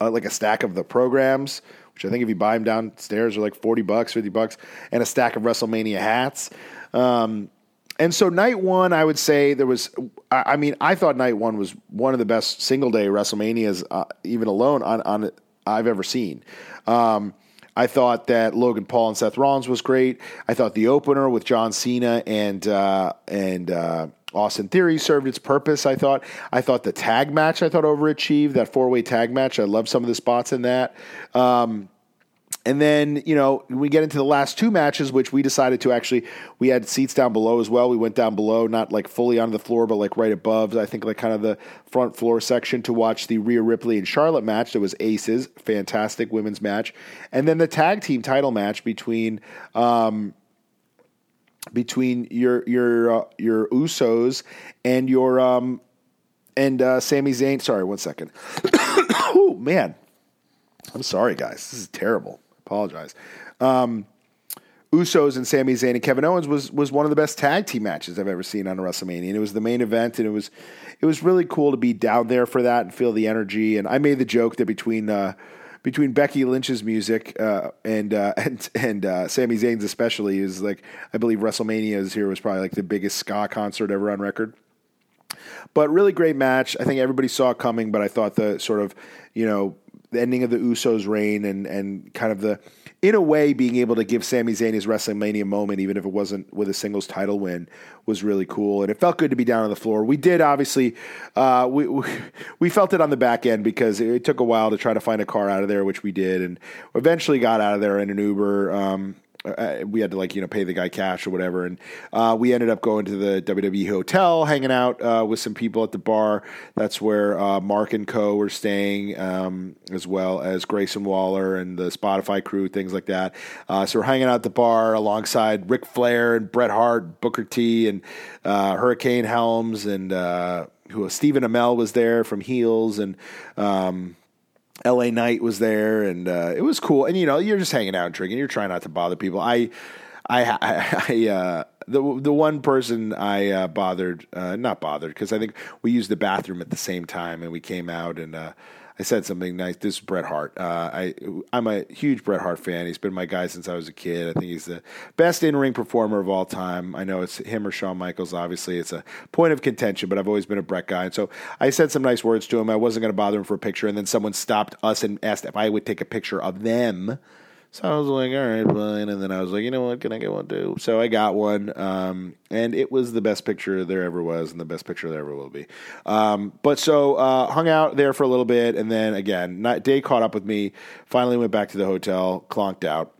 uh, like a stack of the programs, which I think if you buy them downstairs are like forty bucks, fifty bucks, and a stack of WrestleMania hats. Um, and so night one, I would say there was. I mean, I thought night one was one of the best single day WrestleManias, uh, even alone on on I've ever seen. Um, I thought that Logan Paul and Seth Rollins was great. I thought the opener with John Cena and uh, and uh, Austin Theory served its purpose. I thought. I thought the tag match I thought overachieved. That four way tag match. I love some of the spots in that. Um, and then, you know, we get into the last two matches, which we decided to actually, we had seats down below as well. We went down below, not like fully onto the floor, but like right above, I think like kind of the front floor section to watch the Rhea Ripley and Charlotte match. That was Aces, fantastic women's match. And then the tag team title match between, um, between your your uh, your Usos and your um and uh, Sami Zayn. Sorry, one second. oh man, I'm sorry, guys. This is terrible. Apologize. Um, Usos and Sami Zayn and Kevin Owens was was one of the best tag team matches I've ever seen on a WrestleMania, and it was the main event, and it was it was really cool to be down there for that and feel the energy. And I made the joke that between uh, between Becky Lynch's music uh, and uh, and and uh, Sami Zayn's especially is like I believe WrestleMania's here was probably like the biggest ska concert ever on record. But really great match. I think everybody saw it coming, but I thought the sort of you know the ending of the Usos' reign and and kind of the in a way being able to give Sami Zayn his WrestleMania moment, even if it wasn't with a singles title win, was really cool. And it felt good to be down on the floor. We did obviously uh, we, we felt it on the back end because it took a while to try to find a car out of there, which we did, and eventually got out of there in an Uber. Um, uh, we had to like you know pay the guy cash or whatever, and uh, we ended up going to the WWE hotel, hanging out uh, with some people at the bar. That's where uh, Mark and Co were staying, um, as well as Grayson Waller and the Spotify crew, things like that. Uh, so we're hanging out at the bar alongside Ric Flair and Bret Hart, Booker T, and uh, Hurricane Helms, and who Stephen Amell was there from Heels, and. Um, LA Knight was there, and uh, it was cool. And you know, you're just hanging out and drinking. You're trying not to bother people. I, I, I, I uh, the the one person I uh, bothered, uh, not bothered, because I think we used the bathroom at the same time, and we came out and uh, I said something nice. This is Bret Hart. Uh, I I'm a huge Bret Hart fan. He's been my guy since I was a kid. I think he's the best in ring performer of all time. I know it's him or Shawn Michaels. Obviously, it's a point of contention, but I've always been a Bret guy. And so I said some nice words to him. I wasn't going to bother him for a picture, and then someone stopped us and asked if I would take a picture of them. So I was like, all right, fine. And then I was like, you know what? Can I get one too? So I got one. Um, and it was the best picture there ever was and the best picture there ever will be. Um, but so uh, hung out there for a little bit. And then again, day caught up with me. Finally went back to the hotel, clonked out.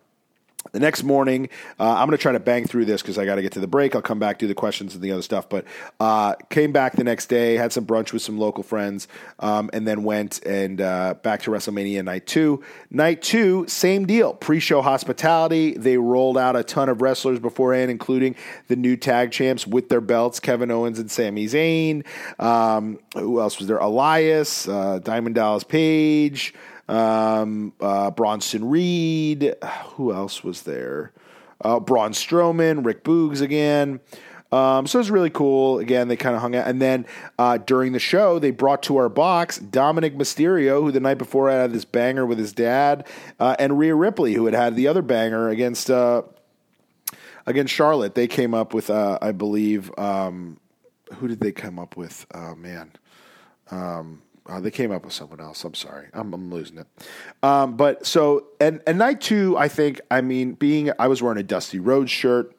The next morning, uh, I'm going to try to bang through this because I got to get to the break. I'll come back, do the questions and the other stuff. But uh, came back the next day, had some brunch with some local friends, um, and then went and uh, back to WrestleMania night two. Night two, same deal. Pre-show hospitality. They rolled out a ton of wrestlers beforehand, including the new tag champs with their belts, Kevin Owens and Sami Zayn. Um, who else was there? Elias, uh, Diamond Dallas Page um, uh, Bronson Reed. Who else was there? Uh, Braun Strowman, Rick Boogs again. Um, so it was really cool. Again, they kind of hung out. And then uh, during the show, they brought to our box Dominic Mysterio, who the night before had this banger with his dad, uh, and Rhea Ripley, who had had the other banger against uh, against Charlotte. They came up with, uh, I believe, um, who did they come up with? Oh, man. Um, uh, they came up with someone else. I'm sorry. I'm, I'm losing it. Um, but so, and, and night two, I think, I mean, being, I was wearing a Dusty Rhodes shirt.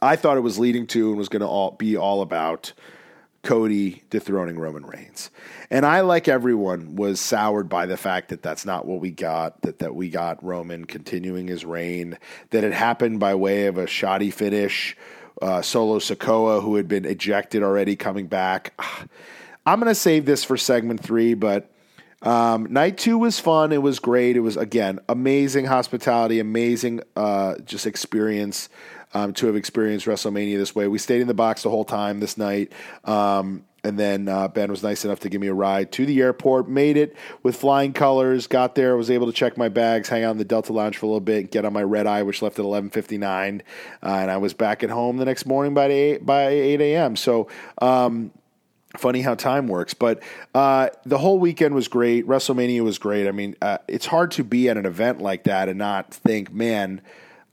I thought it was leading to and was going to be all about Cody dethroning Roman Reigns. And I, like everyone, was soured by the fact that that's not what we got, that, that we got Roman continuing his reign, that it happened by way of a shoddy finish. Uh, Solo Sikoa, who had been ejected already, coming back. I'm going to save this for segment three, but um, night two was fun. It was great. It was, again, amazing hospitality, amazing uh, just experience um, to have experienced WrestleMania this way. We stayed in the box the whole time this night. Um, and then uh, Ben was nice enough to give me a ride to the airport. Made it with flying colors. Got there, was able to check my bags, hang out in the Delta Lounge for a little bit, get on my red eye, which left at eleven fifty nine, uh, and I was back at home the next morning by eight by eight a.m. So. Um, funny how time works, but uh, the whole weekend was great. WrestleMania was great. I mean, uh, it's hard to be at an event like that and not think, man.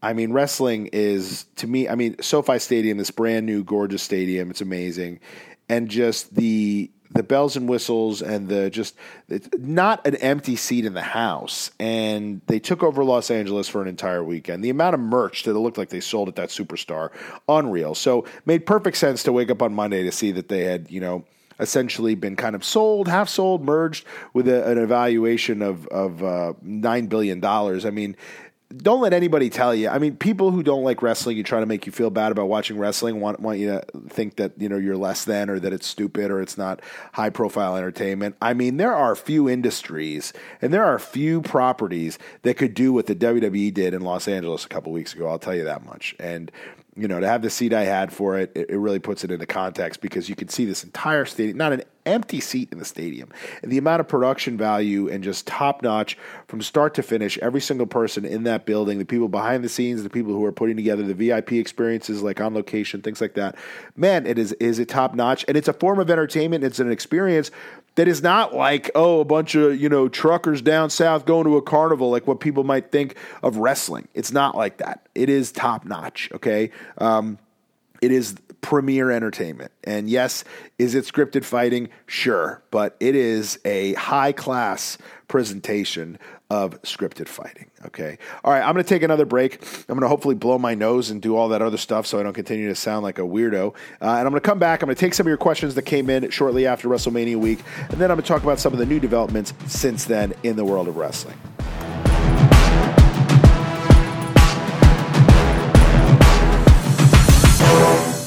I mean, wrestling is to me. I mean, SoFi Stadium, this brand new, gorgeous stadium. It's amazing and just the the bells and whistles and the just not an empty seat in the house. And they took over Los Angeles for an entire weekend. The amount of merch that it looked like they sold at that superstar, unreal. So made perfect sense to wake up on Monday to see that they had, you know, essentially been kind of sold, half sold, merged with a, an evaluation of of uh, nine billion dollars. I mean, don't let anybody tell you. I mean, people who don't like wrestling, you try to make you feel bad about watching wrestling, want want you to think that you know you're less than, or that it's stupid, or it's not high profile entertainment. I mean, there are few industries and there are few properties that could do what the WWE did in Los Angeles a couple weeks ago. I'll tell you that much. And you know, to have the seat I had for it, it, it really puts it into context because you can see this entire stadium, not an empty seat in the stadium. And the amount of production value and just top notch from start to finish, every single person in that building, the people behind the scenes, the people who are putting together the VIP experiences like on location, things like that. Man, it is is it top notch and it's a form of entertainment, it's an experience that is not like oh a bunch of you know truckers down south going to a carnival like what people might think of wrestling. It's not like that. It is top notch okay? Um, it is premier entertainment. And yes is it scripted fighting? Sure. But it is a high class presentation of scripted fighting. Okay. All right. I'm going to take another break. I'm going to hopefully blow my nose and do all that other stuff so I don't continue to sound like a weirdo. Uh, and I'm going to come back. I'm going to take some of your questions that came in shortly after WrestleMania week. And then I'm going to talk about some of the new developments since then in the world of wrestling.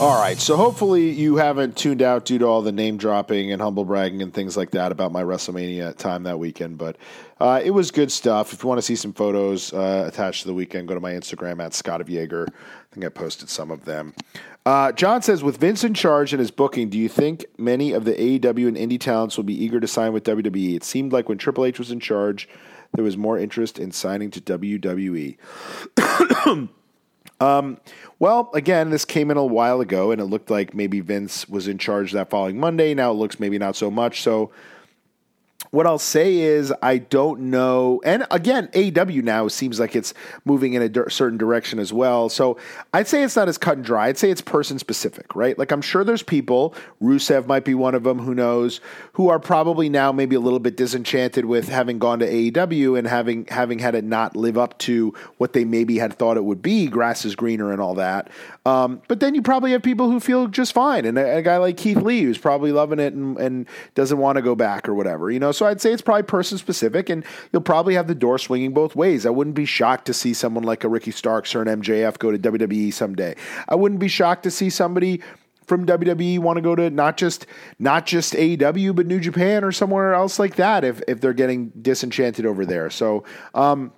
All right, so hopefully you haven't tuned out due to all the name dropping and humble bragging and things like that about my WrestleMania time that weekend. But uh, it was good stuff. If you want to see some photos uh, attached to the weekend, go to my Instagram at Shot of Yager. I think I posted some of them. Uh, John says, with Vince in charge and his booking, do you think many of the AEW and indie talents will be eager to sign with WWE? It seemed like when Triple H was in charge, there was more interest in signing to WWE. Um, well, again, this came in a while ago, and it looked like maybe Vince was in charge that following Monday. Now it looks maybe not so much. So what I'll say is, I don't know. And again, AEW now seems like it's moving in a di- certain direction as well. So I'd say it's not as cut and dry. I'd say it's person specific, right? Like I'm sure there's people, Rusev might be one of them, who knows, who are probably now maybe a little bit disenchanted with having gone to AEW and having having had it not live up to what they maybe had thought it would be. Grass is greener and all that. Um, but then you probably have people who feel just fine, and a, a guy like Keith Lee who's probably loving it and, and doesn't want to go back or whatever, you know. So I'd say it's probably person specific, and you'll probably have the door swinging both ways. I wouldn't be shocked to see someone like a Ricky Starks or an MJF go to WWE someday. I wouldn't be shocked to see somebody from WWE want to go to not just not just AEW but New Japan or somewhere else like that if if they're getting disenchanted over there. So. Um,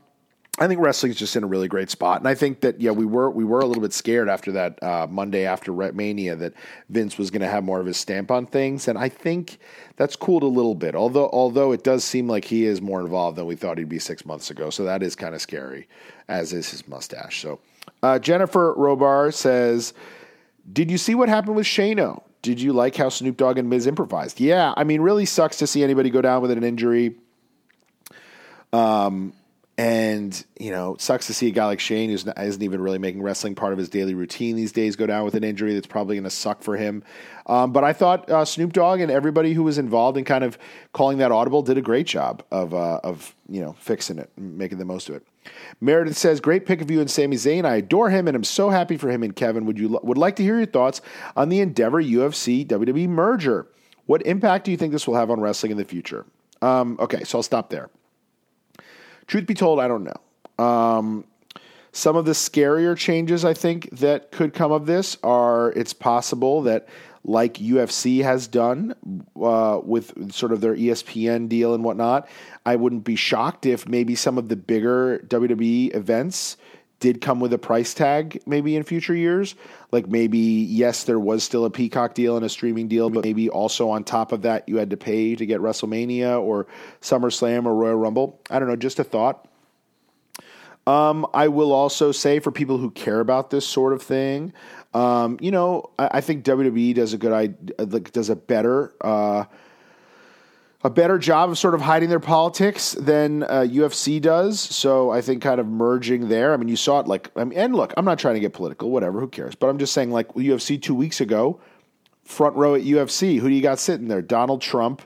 I think wrestling is just in a really great spot, and I think that yeah, we were we were a little bit scared after that uh, Monday after Mania that Vince was going to have more of his stamp on things, and I think that's cooled a little bit. Although although it does seem like he is more involved than we thought he'd be six months ago, so that is kind of scary, as is his mustache. So uh, Jennifer Robar says, "Did you see what happened with Shano? Did you like how Snoop Dogg and Miz improvised? Yeah, I mean, really sucks to see anybody go down with an injury." Um And you know, sucks to see a guy like Shane who's not, even really making wrestling part of his daily routine these days go down with an injury that's probably going to suck for him. Um, but I thought uh, Snoop Dogg and everybody who was involved in kind of calling that audible did a great job of uh, of you know fixing it, making the most of it. Meredith says, "Great pick of you and Sami Zayn. I adore him, and I'm so happy for him and Kevin. Would you would like to hear your thoughts on the Endeavor UFC WWE merger? What impact do you think this will have on wrestling in the future?" Um, okay, so I'll stop there. Truth be told, I don't know. Um, some of the scarier changes I think that could come of this are it's possible that, like UFC has done uh, with sort of their ESPN deal and whatnot, I wouldn't be shocked if maybe some of the bigger WWE events did come with a price tag maybe in future years. Like maybe, yes, there was still a Peacock deal and a streaming deal, but maybe also on top of that, you had to pay to get WrestleMania or SummerSlam or Royal Rumble. I don't know, just a thought. Um, I will also say for people who care about this sort of thing, um, you know, I, I, think WWE does a good, like does a better, uh, a better job of sort of hiding their politics than uh, UFC does. So I think kind of merging there. I mean, you saw it like, I mean, and look, I'm not trying to get political, whatever, who cares? But I'm just saying, like UFC two weeks ago, front row at UFC, who do you got sitting there? Donald Trump,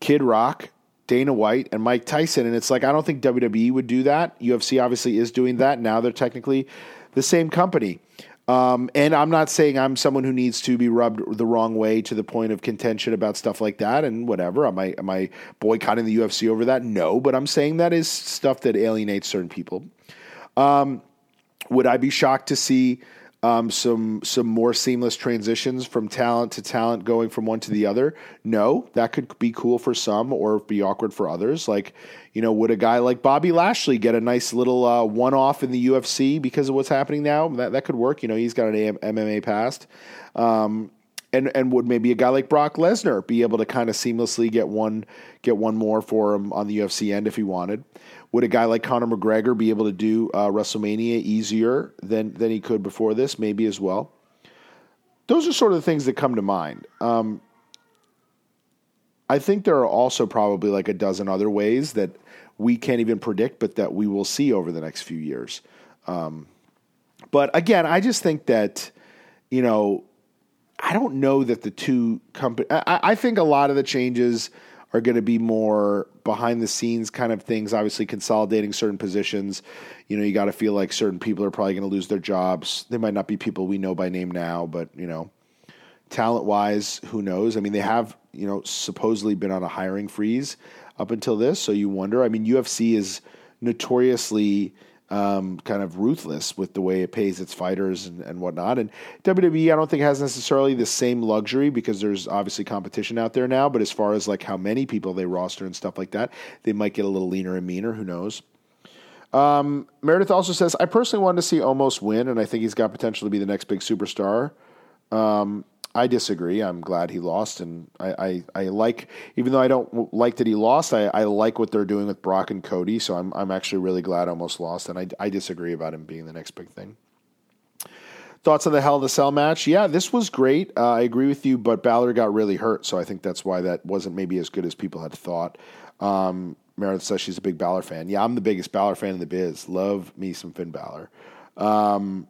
Kid Rock, Dana White, and Mike Tyson. And it's like, I don't think WWE would do that. UFC obviously is doing that. Now they're technically the same company. Um, and I'm not saying I'm someone who needs to be rubbed the wrong way to the point of contention about stuff like that and whatever. Am I am I boycotting the UFC over that? No, but I'm saying that is stuff that alienates certain people. Um, would I be shocked to see um, some some more seamless transitions from talent to talent going from one to the other? No, that could be cool for some or be awkward for others. Like, you know, would a guy like Bobby Lashley get a nice little uh, one off in the UFC because of what's happening now? That that could work. You know, he's got an AM, MMA past. Um, and and would maybe a guy like Brock Lesnar be able to kind of seamlessly get one get one more for him on the UFC end if he wanted? Would a guy like Conor McGregor be able to do uh, WrestleMania easier than than he could before this? Maybe as well. Those are sort of the things that come to mind. Um, I think there are also probably like a dozen other ways that we can't even predict, but that we will see over the next few years. Um, but again, I just think that you know, I don't know that the two company. I, I think a lot of the changes are going to be more behind the scenes kind of things, obviously consolidating certain positions. You know, you got to feel like certain people are probably going to lose their jobs. They might not be people we know by name now, but, you know, talent wise, who knows? I mean, they have, you know, supposedly been on a hiring freeze up until this. So you wonder. I mean, UFC is notoriously um, kind of ruthless with the way it pays its fighters and, and whatnot. And WWE, I don't think has necessarily the same luxury because there's obviously competition out there now. But as far as like how many people they roster and stuff like that, they might get a little leaner and meaner. Who knows? Um, Meredith also says, I personally wanted to see Omos win, and I think he's got potential to be the next big superstar. Um, I disagree. I'm glad he lost, and I, I, I, like, even though I don't like that he lost, I, I like what they're doing with Brock and Cody. So I'm I'm actually really glad Omos lost, and I, I disagree about him being the next big thing. Thoughts on the Hell in a Cell match? Yeah, this was great. Uh, I agree with you, but Balor got really hurt, so I think that's why that wasn't maybe as good as people had thought. Um, Meredith says she's a big Balor fan. Yeah, I'm the biggest Balor fan in the biz. Love me some Finn Balor. Um,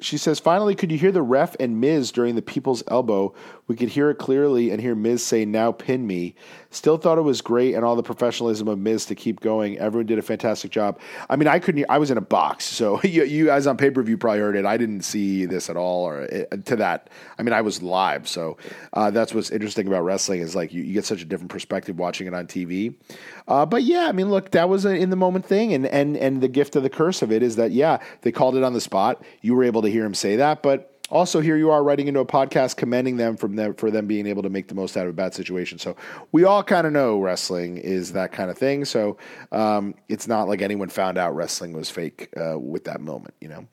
she says, finally, could you hear the ref and Miz during the people's elbow? We could hear it clearly and hear Miz say, now pin me. Still thought it was great and all the professionalism of Miz to keep going. Everyone did a fantastic job. I mean, I couldn't, I was in a box. So you, you guys on pay per view probably heard it. I didn't see this at all or it, uh, to that. I mean, I was live. So uh, that's what's interesting about wrestling is like you, you, get such a different perspective watching it on TV. Uh, but yeah, I mean, look, that was an in the moment thing. And, and, and the gift of the curse of it is that, yeah, they called it on the spot. You were able to hear him say that. But also, here you are writing into a podcast commending them from them for them being able to make the most out of a bad situation. So we all kind of know wrestling is that kind of thing. So um, it's not like anyone found out wrestling was fake uh, with that moment, you know.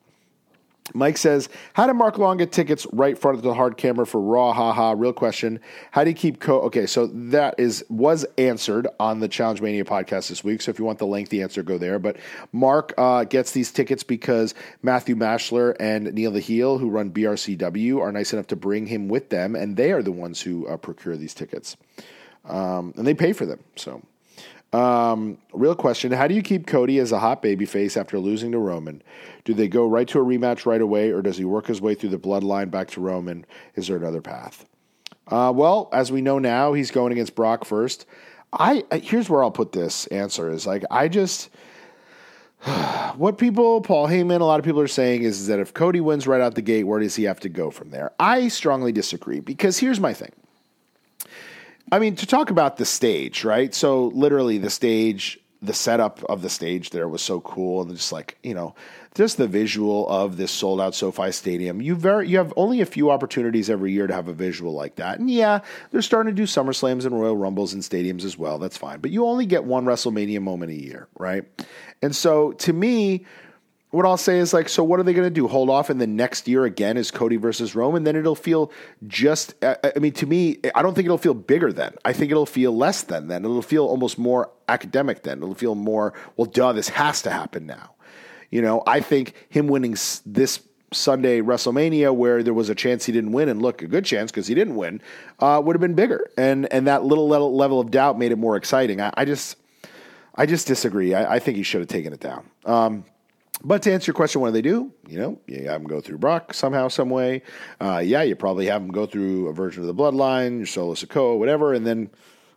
Mike says, How did Mark Long get tickets right front of the hard camera for Raw? Haha. Real question. How do you keep co okay, so that is was answered on the Challenge Mania podcast this week. So if you want the lengthy answer, go there. But Mark uh, gets these tickets because Matthew Mashler and Neil the Heel, who run BRCW, are nice enough to bring him with them, and they are the ones who uh, procure these tickets. Um, and they pay for them. So Um, real question: How do you keep Cody as a hot baby face after losing to Roman? Do they go right to a rematch right away, or does he work his way through the bloodline back to Roman? Is there another path? Uh, well, as we know now, he's going against Brock first. I here's where I'll put this answer is like I just what people, Paul Heyman, a lot of people are saying is, is that if Cody wins right out the gate, where does he have to go from there? I strongly disagree because here's my thing. I mean, to talk about the stage, right? So, literally, the stage, the setup of the stage there was so cool, and just like you know, just the visual of this sold out SoFi Stadium. You very you have only a few opportunities every year to have a visual like that. And yeah, they're starting to do SummerSlams and Royal Rumbles in stadiums as well. That's fine. But you only get one WrestleMania moment a year, right? And so to me, what I'll say is like, so what are they going to do? Hold off and the next year again is Cody versus Roman? Then it'll feel just, I mean, to me, I don't think it'll feel bigger then. I think it'll feel less than then. It'll feel almost more academic then. It'll feel more, well, duh, this has to happen now. You know, I think him winning this Sunday WrestleMania, where there was a chance he didn't win, and look, a good chance because he didn't win, uh, would have been bigger, and and that little level, of doubt made it more exciting. I, I just, I just disagree. I, I, think he should have taken it down. Um, but to answer your question, what do they do? You know, you have them go through Brock somehow, some way. Uh, yeah, you probably have them go through a version of the Bloodline, your Solo Sikoa, whatever, and then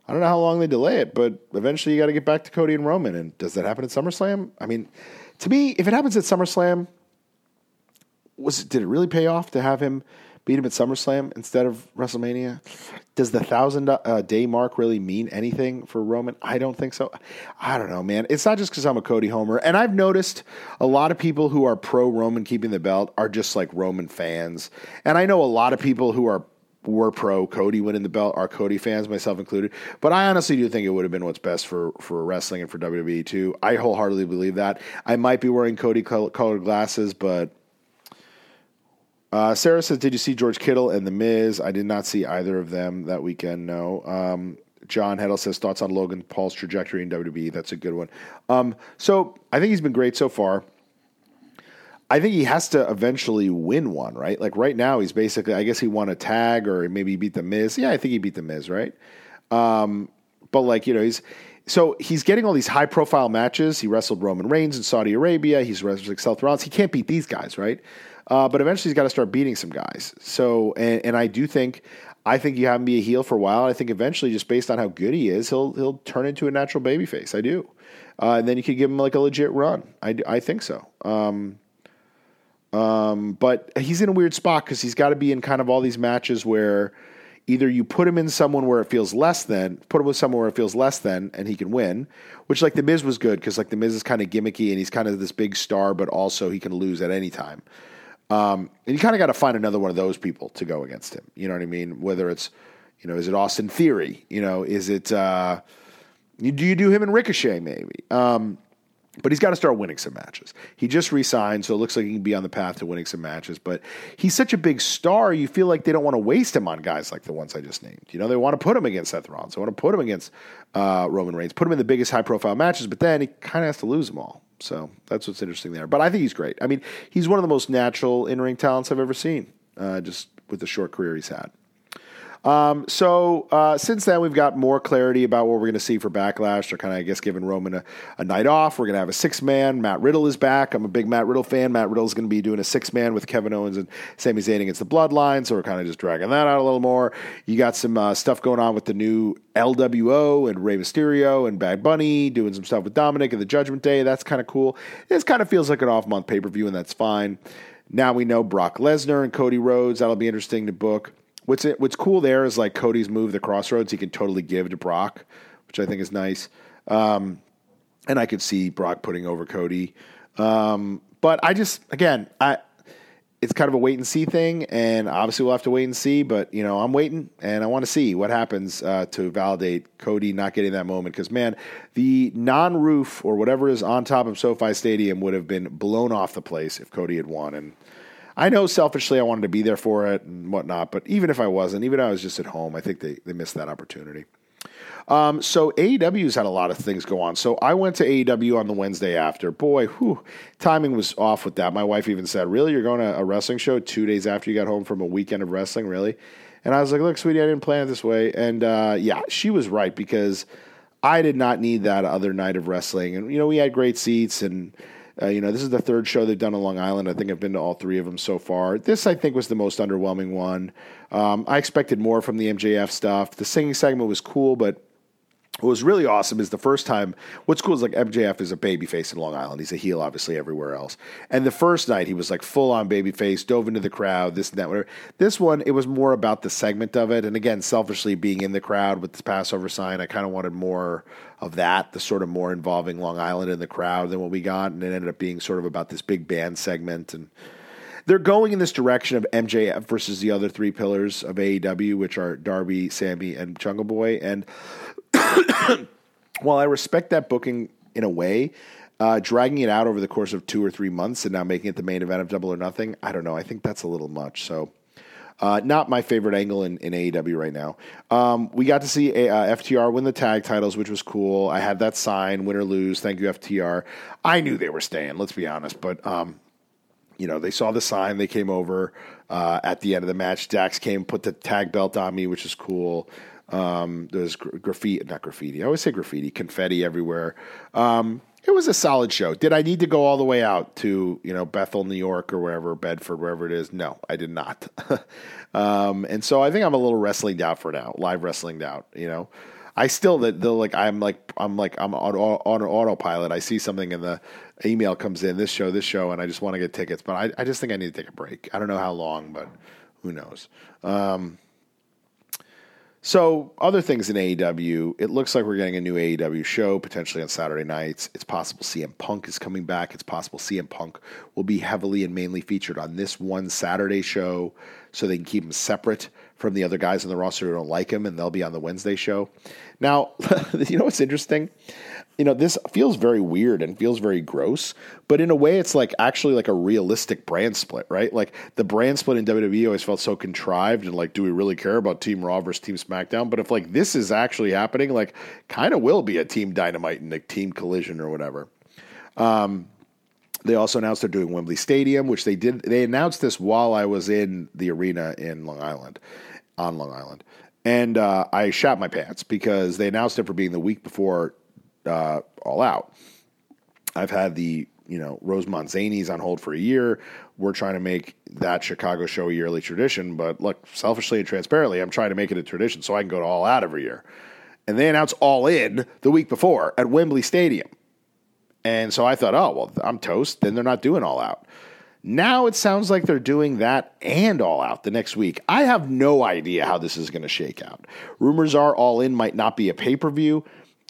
I don't know how long they delay it, but eventually you got to get back to Cody and Roman. And does that happen at SummerSlam? I mean to me, if it happens at SummerSlam, was did it really pay off to have him beat him at SummerSlam instead of WrestleMania? Does the thousand uh, day mark really mean anything for Roman? I don't think so. I don't know, man. It's not just because I'm a Cody Homer, and I've noticed a lot of people who are pro Roman keeping the belt are just like Roman fans, and I know a lot of people who are were pro Cody winning the belt, are Cody fans, myself included. But I honestly do think it would have been what's best for, for wrestling and for WWE too. I wholeheartedly believe that. I might be wearing Cody colored glasses, but uh, Sarah says, "Did you see George Kittle and The Miz? I did not see either of them that weekend. No." Um, John Heddle says thoughts on Logan Paul's trajectory in WWE. That's a good one. Um, so I think he's been great so far. I think he has to eventually win one, right? Like right now, he's basically, I guess he won a tag or maybe he beat the Miz. Yeah, I think he beat the Miz, right? Um, but like you know, he's so he's getting all these high profile matches. He wrestled Roman Reigns in Saudi Arabia. He's wrestled Seth Rollins. He can't beat these guys, right? Uh, but eventually, he's got to start beating some guys. So, and, and I do think, I think you have him be a heel for a while. I think eventually, just based on how good he is, he'll he'll turn into a natural babyface. I do, uh, and then you could give him like a legit run. I, I think so. Um, um, but he's in a weird spot because he's got to be in kind of all these matches where either you put him in someone where it feels less than, put him with someone where it feels less than, and he can win. Which like the Miz was good because like the Miz is kind of gimmicky and he's kind of this big star, but also he can lose at any time. Um, and you kind of got to find another one of those people to go against him. You know what I mean? Whether it's, you know, is it Austin Theory? You know, is it? Uh, do you do him in Ricochet maybe? Um, but he's got to start winning some matches. He just re-signed, so it looks like he can be on the path to winning some matches. But he's such a big star, you feel like they don't want to waste him on guys like the ones I just named. You know, they want to put him against Seth Rollins, they want to put him against uh, Roman Reigns, put him in the biggest high-profile matches. But then he kind of has to lose them all. So that's what's interesting there. But I think he's great. I mean, he's one of the most natural in-ring talents I've ever seen. Uh, just with the short career he's had. Um, so uh, since then, we've got more clarity about what we're going to see for Backlash. They're kind of, I guess, giving Roman a, a night off. We're going to have a six man. Matt Riddle is back. I'm a big Matt Riddle fan. Matt Riddle is going to be doing a six man with Kevin Owens and Sami Zayn against the Bloodline. So we're kind of just dragging that out a little more. You got some uh, stuff going on with the new LWO and Rey Mysterio and Bad Bunny doing some stuff with Dominic and the Judgment Day. That's kind of cool. This kind of feels like an off month pay per view, and that's fine. Now we know Brock Lesnar and Cody Rhodes. That'll be interesting to book. What's it, what's cool there is like Cody's move, the Cross Rhodes, he can totally give to Brock, which I think is nice. Um, and I could see Brock putting over Cody. Um, but I just again, I it's kind of a wait and see thing, and obviously we'll have to wait and see. But you know, I'm waiting, and I want to see what happens uh, to validate Cody not getting that moment. Because man, the non-roof or whatever is on top of SoFi Stadium would have been blown off the place if Cody had won, and I know selfishly I wanted to be there for it and whatnot, but even if I wasn't, even if I was just at home, I think they, they missed that opportunity. Um, so AEW's had a lot of things go on. So I went to AEW on the Wednesday after. Boy, whew, timing was off with that. My wife even said, "Really, you're going to a wrestling show two days after you got home from a weekend of wrestling? Really?" And I was like, "Look, sweetie, I didn't plan it this way." And uh, yeah, she was right because I did not need that other night of wrestling. And, you know, we had great seats and. Uh, you know, this is the third show they've done on Long Island. I think I've been to all three of them so far. This, I think, was the most underwhelming one. Um, I expected more from the MJF stuff. The singing segment was cool, but what was really awesome is the first time. What's cool is like MJF is a babyface in Long Island. He's a heel, obviously, everywhere else. And the first night, he was like full on babyface, dove into the crowd, this and that, whatever. This one, it was more about the segment of it. And again, selfishly being in the crowd with the Passover sign, I kind of wanted more of that, the sort of more involving Long Island in the crowd than what we got. And it ended up being sort of about this big band segment. And they're going in this direction of MJF versus the other three pillars of AEW, which are Darby, Sammy, and Jungle Boy. And while I respect that booking in a way, uh, dragging it out over the course of two or three months and now making it the main event of Double or Nothing, I don't know. I think that's a little much. So, uh, not my favorite angle in, in AEW right now. Um, we got to see a, uh, FTR win the tag titles, which was cool. I had that sign, win or lose. Thank you, FTR. I knew they were staying, let's be honest. But, um, you know, they saw the sign, they came over uh, at the end of the match. Dax came, put the tag belt on me, which is cool. Um, there's gra- graffiti, not graffiti. I always say graffiti, confetti everywhere. Um, it was a solid show. Did I need to go all the way out to you know Bethel, New York, or wherever Bedford, wherever it is? No, I did not. um, and so I think I'm a little wrestling out for now, live wrestling out. You know, I still the, the like I'm like I'm like I'm on, on autopilot. I see something in the email comes in this show, this show, and I just want to get tickets. But I, I just think I need to take a break. I don't know how long, but who knows. Um, so, other things in AEW, it looks like we're getting a new AEW show potentially on Saturday nights. It's possible CM Punk is coming back. It's possible CM Punk will be heavily and mainly featured on this one Saturday show so they can keep him separate from the other guys on the roster who don't like him, and they'll be on the Wednesday show. Now, you know what's interesting? You know, this feels very weird and feels very gross, but in a way, it's like actually like a realistic brand split, right? Like the brand split in WWE always felt so contrived and like, do we really care about Team Raw versus Team SmackDown? But if like this is actually happening, like kind of will be a Team Dynamite and a Team Collision or whatever. Um, they also announced they're doing Wembley Stadium, which they did. They announced this while I was in the arena in Long Island, on Long Island, and uh, I shot my pants because they announced it for being the week before uh, All Out. I've had the you know Rosemont Zanies on hold for a year. We're trying to make that Chicago show a yearly tradition, but look, selfishly and transparently, I'm trying to make it a tradition so I can go to All Out every year. And they announced All In the week before at Wembley Stadium. And so I thought, oh, well, I'm toast. Then they're not doing All Out. Now it sounds like they're doing that and All Out the next week. I have no idea how this is going to shake out. Rumors are All In might not be a pay per view.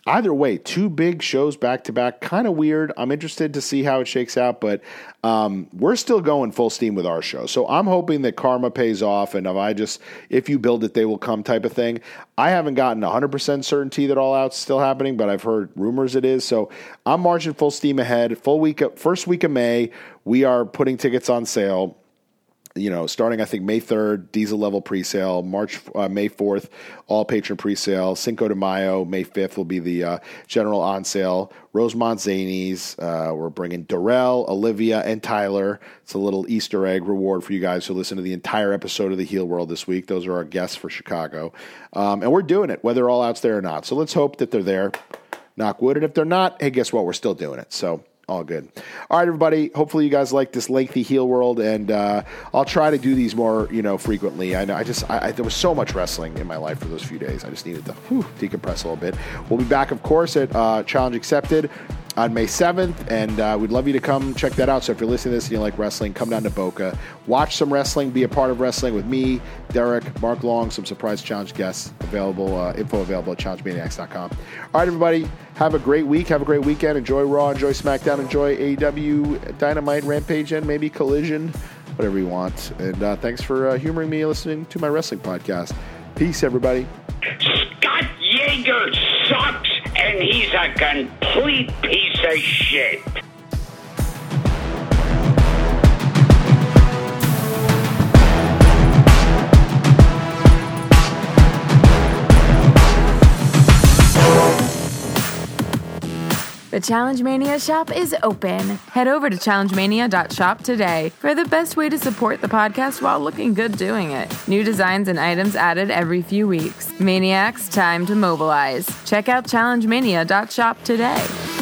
Either way, two big shows back to back, kind of weird. I'm interested to see how it shakes out, but um, we're still going full steam with our show. So I'm hoping that karma pays off, and if I just if you build it, they will come type of thing. I haven't gotten 100% certainty that all out's still happening, but I've heard rumors it is. So I'm marching full steam ahead. Full week, first week of May, we are putting tickets on sale you know, starting I think May third, diesel level pre-sale. March uh, May fourth, all patron pre-sale. Cinco de Mayo, May fifth will be the uh, general on sale. Rosemont Zanies, uh, we're bringing Darrell, Olivia, and Tyler. It's a little Easter egg reward for you guys who listen to the entire episode of the Heel World this week. Those are our guests for Chicago, um, and we're doing it whether all out's there or not. So let's hope that they're there. Knock wood, and if they're not, hey, guess what? We're still doing it. So all good. All right, everybody. Hopefully, you guys like this lengthy heel world, and uh, I'll try to do these more, you know, frequently. I know I just I, I, there was so much wrestling in my life for those few days. I just needed to whew, decompress a little bit. We'll be back, of course, at uh, Challenge Accepted on May 7th, and uh, we'd love you to come check that out. So if you're listening to this and you like wrestling, come down to Boca, watch some wrestling, be a part of wrestling with me, Derek, Mark Long, some surprise challenge guests available, uh, info available at challengemaniacs.com. All right, everybody, have a great week, have a great weekend, enjoy Raw, enjoy SmackDown, enjoy AEW, Dynamite, Rampage, and maybe Collision, whatever you want. And uh, thanks for uh, humoring me listening to my wrestling podcast. Peace, everybody. Scott Yager sucks, and he's a complete piece of shit. The Challenge Mania shop is open. Head over to challengemania.shop today for the best way to support the podcast while looking good doing it. New designs and items added every few weeks. Maniacs, time to mobilize. Check out challengemania.shop today.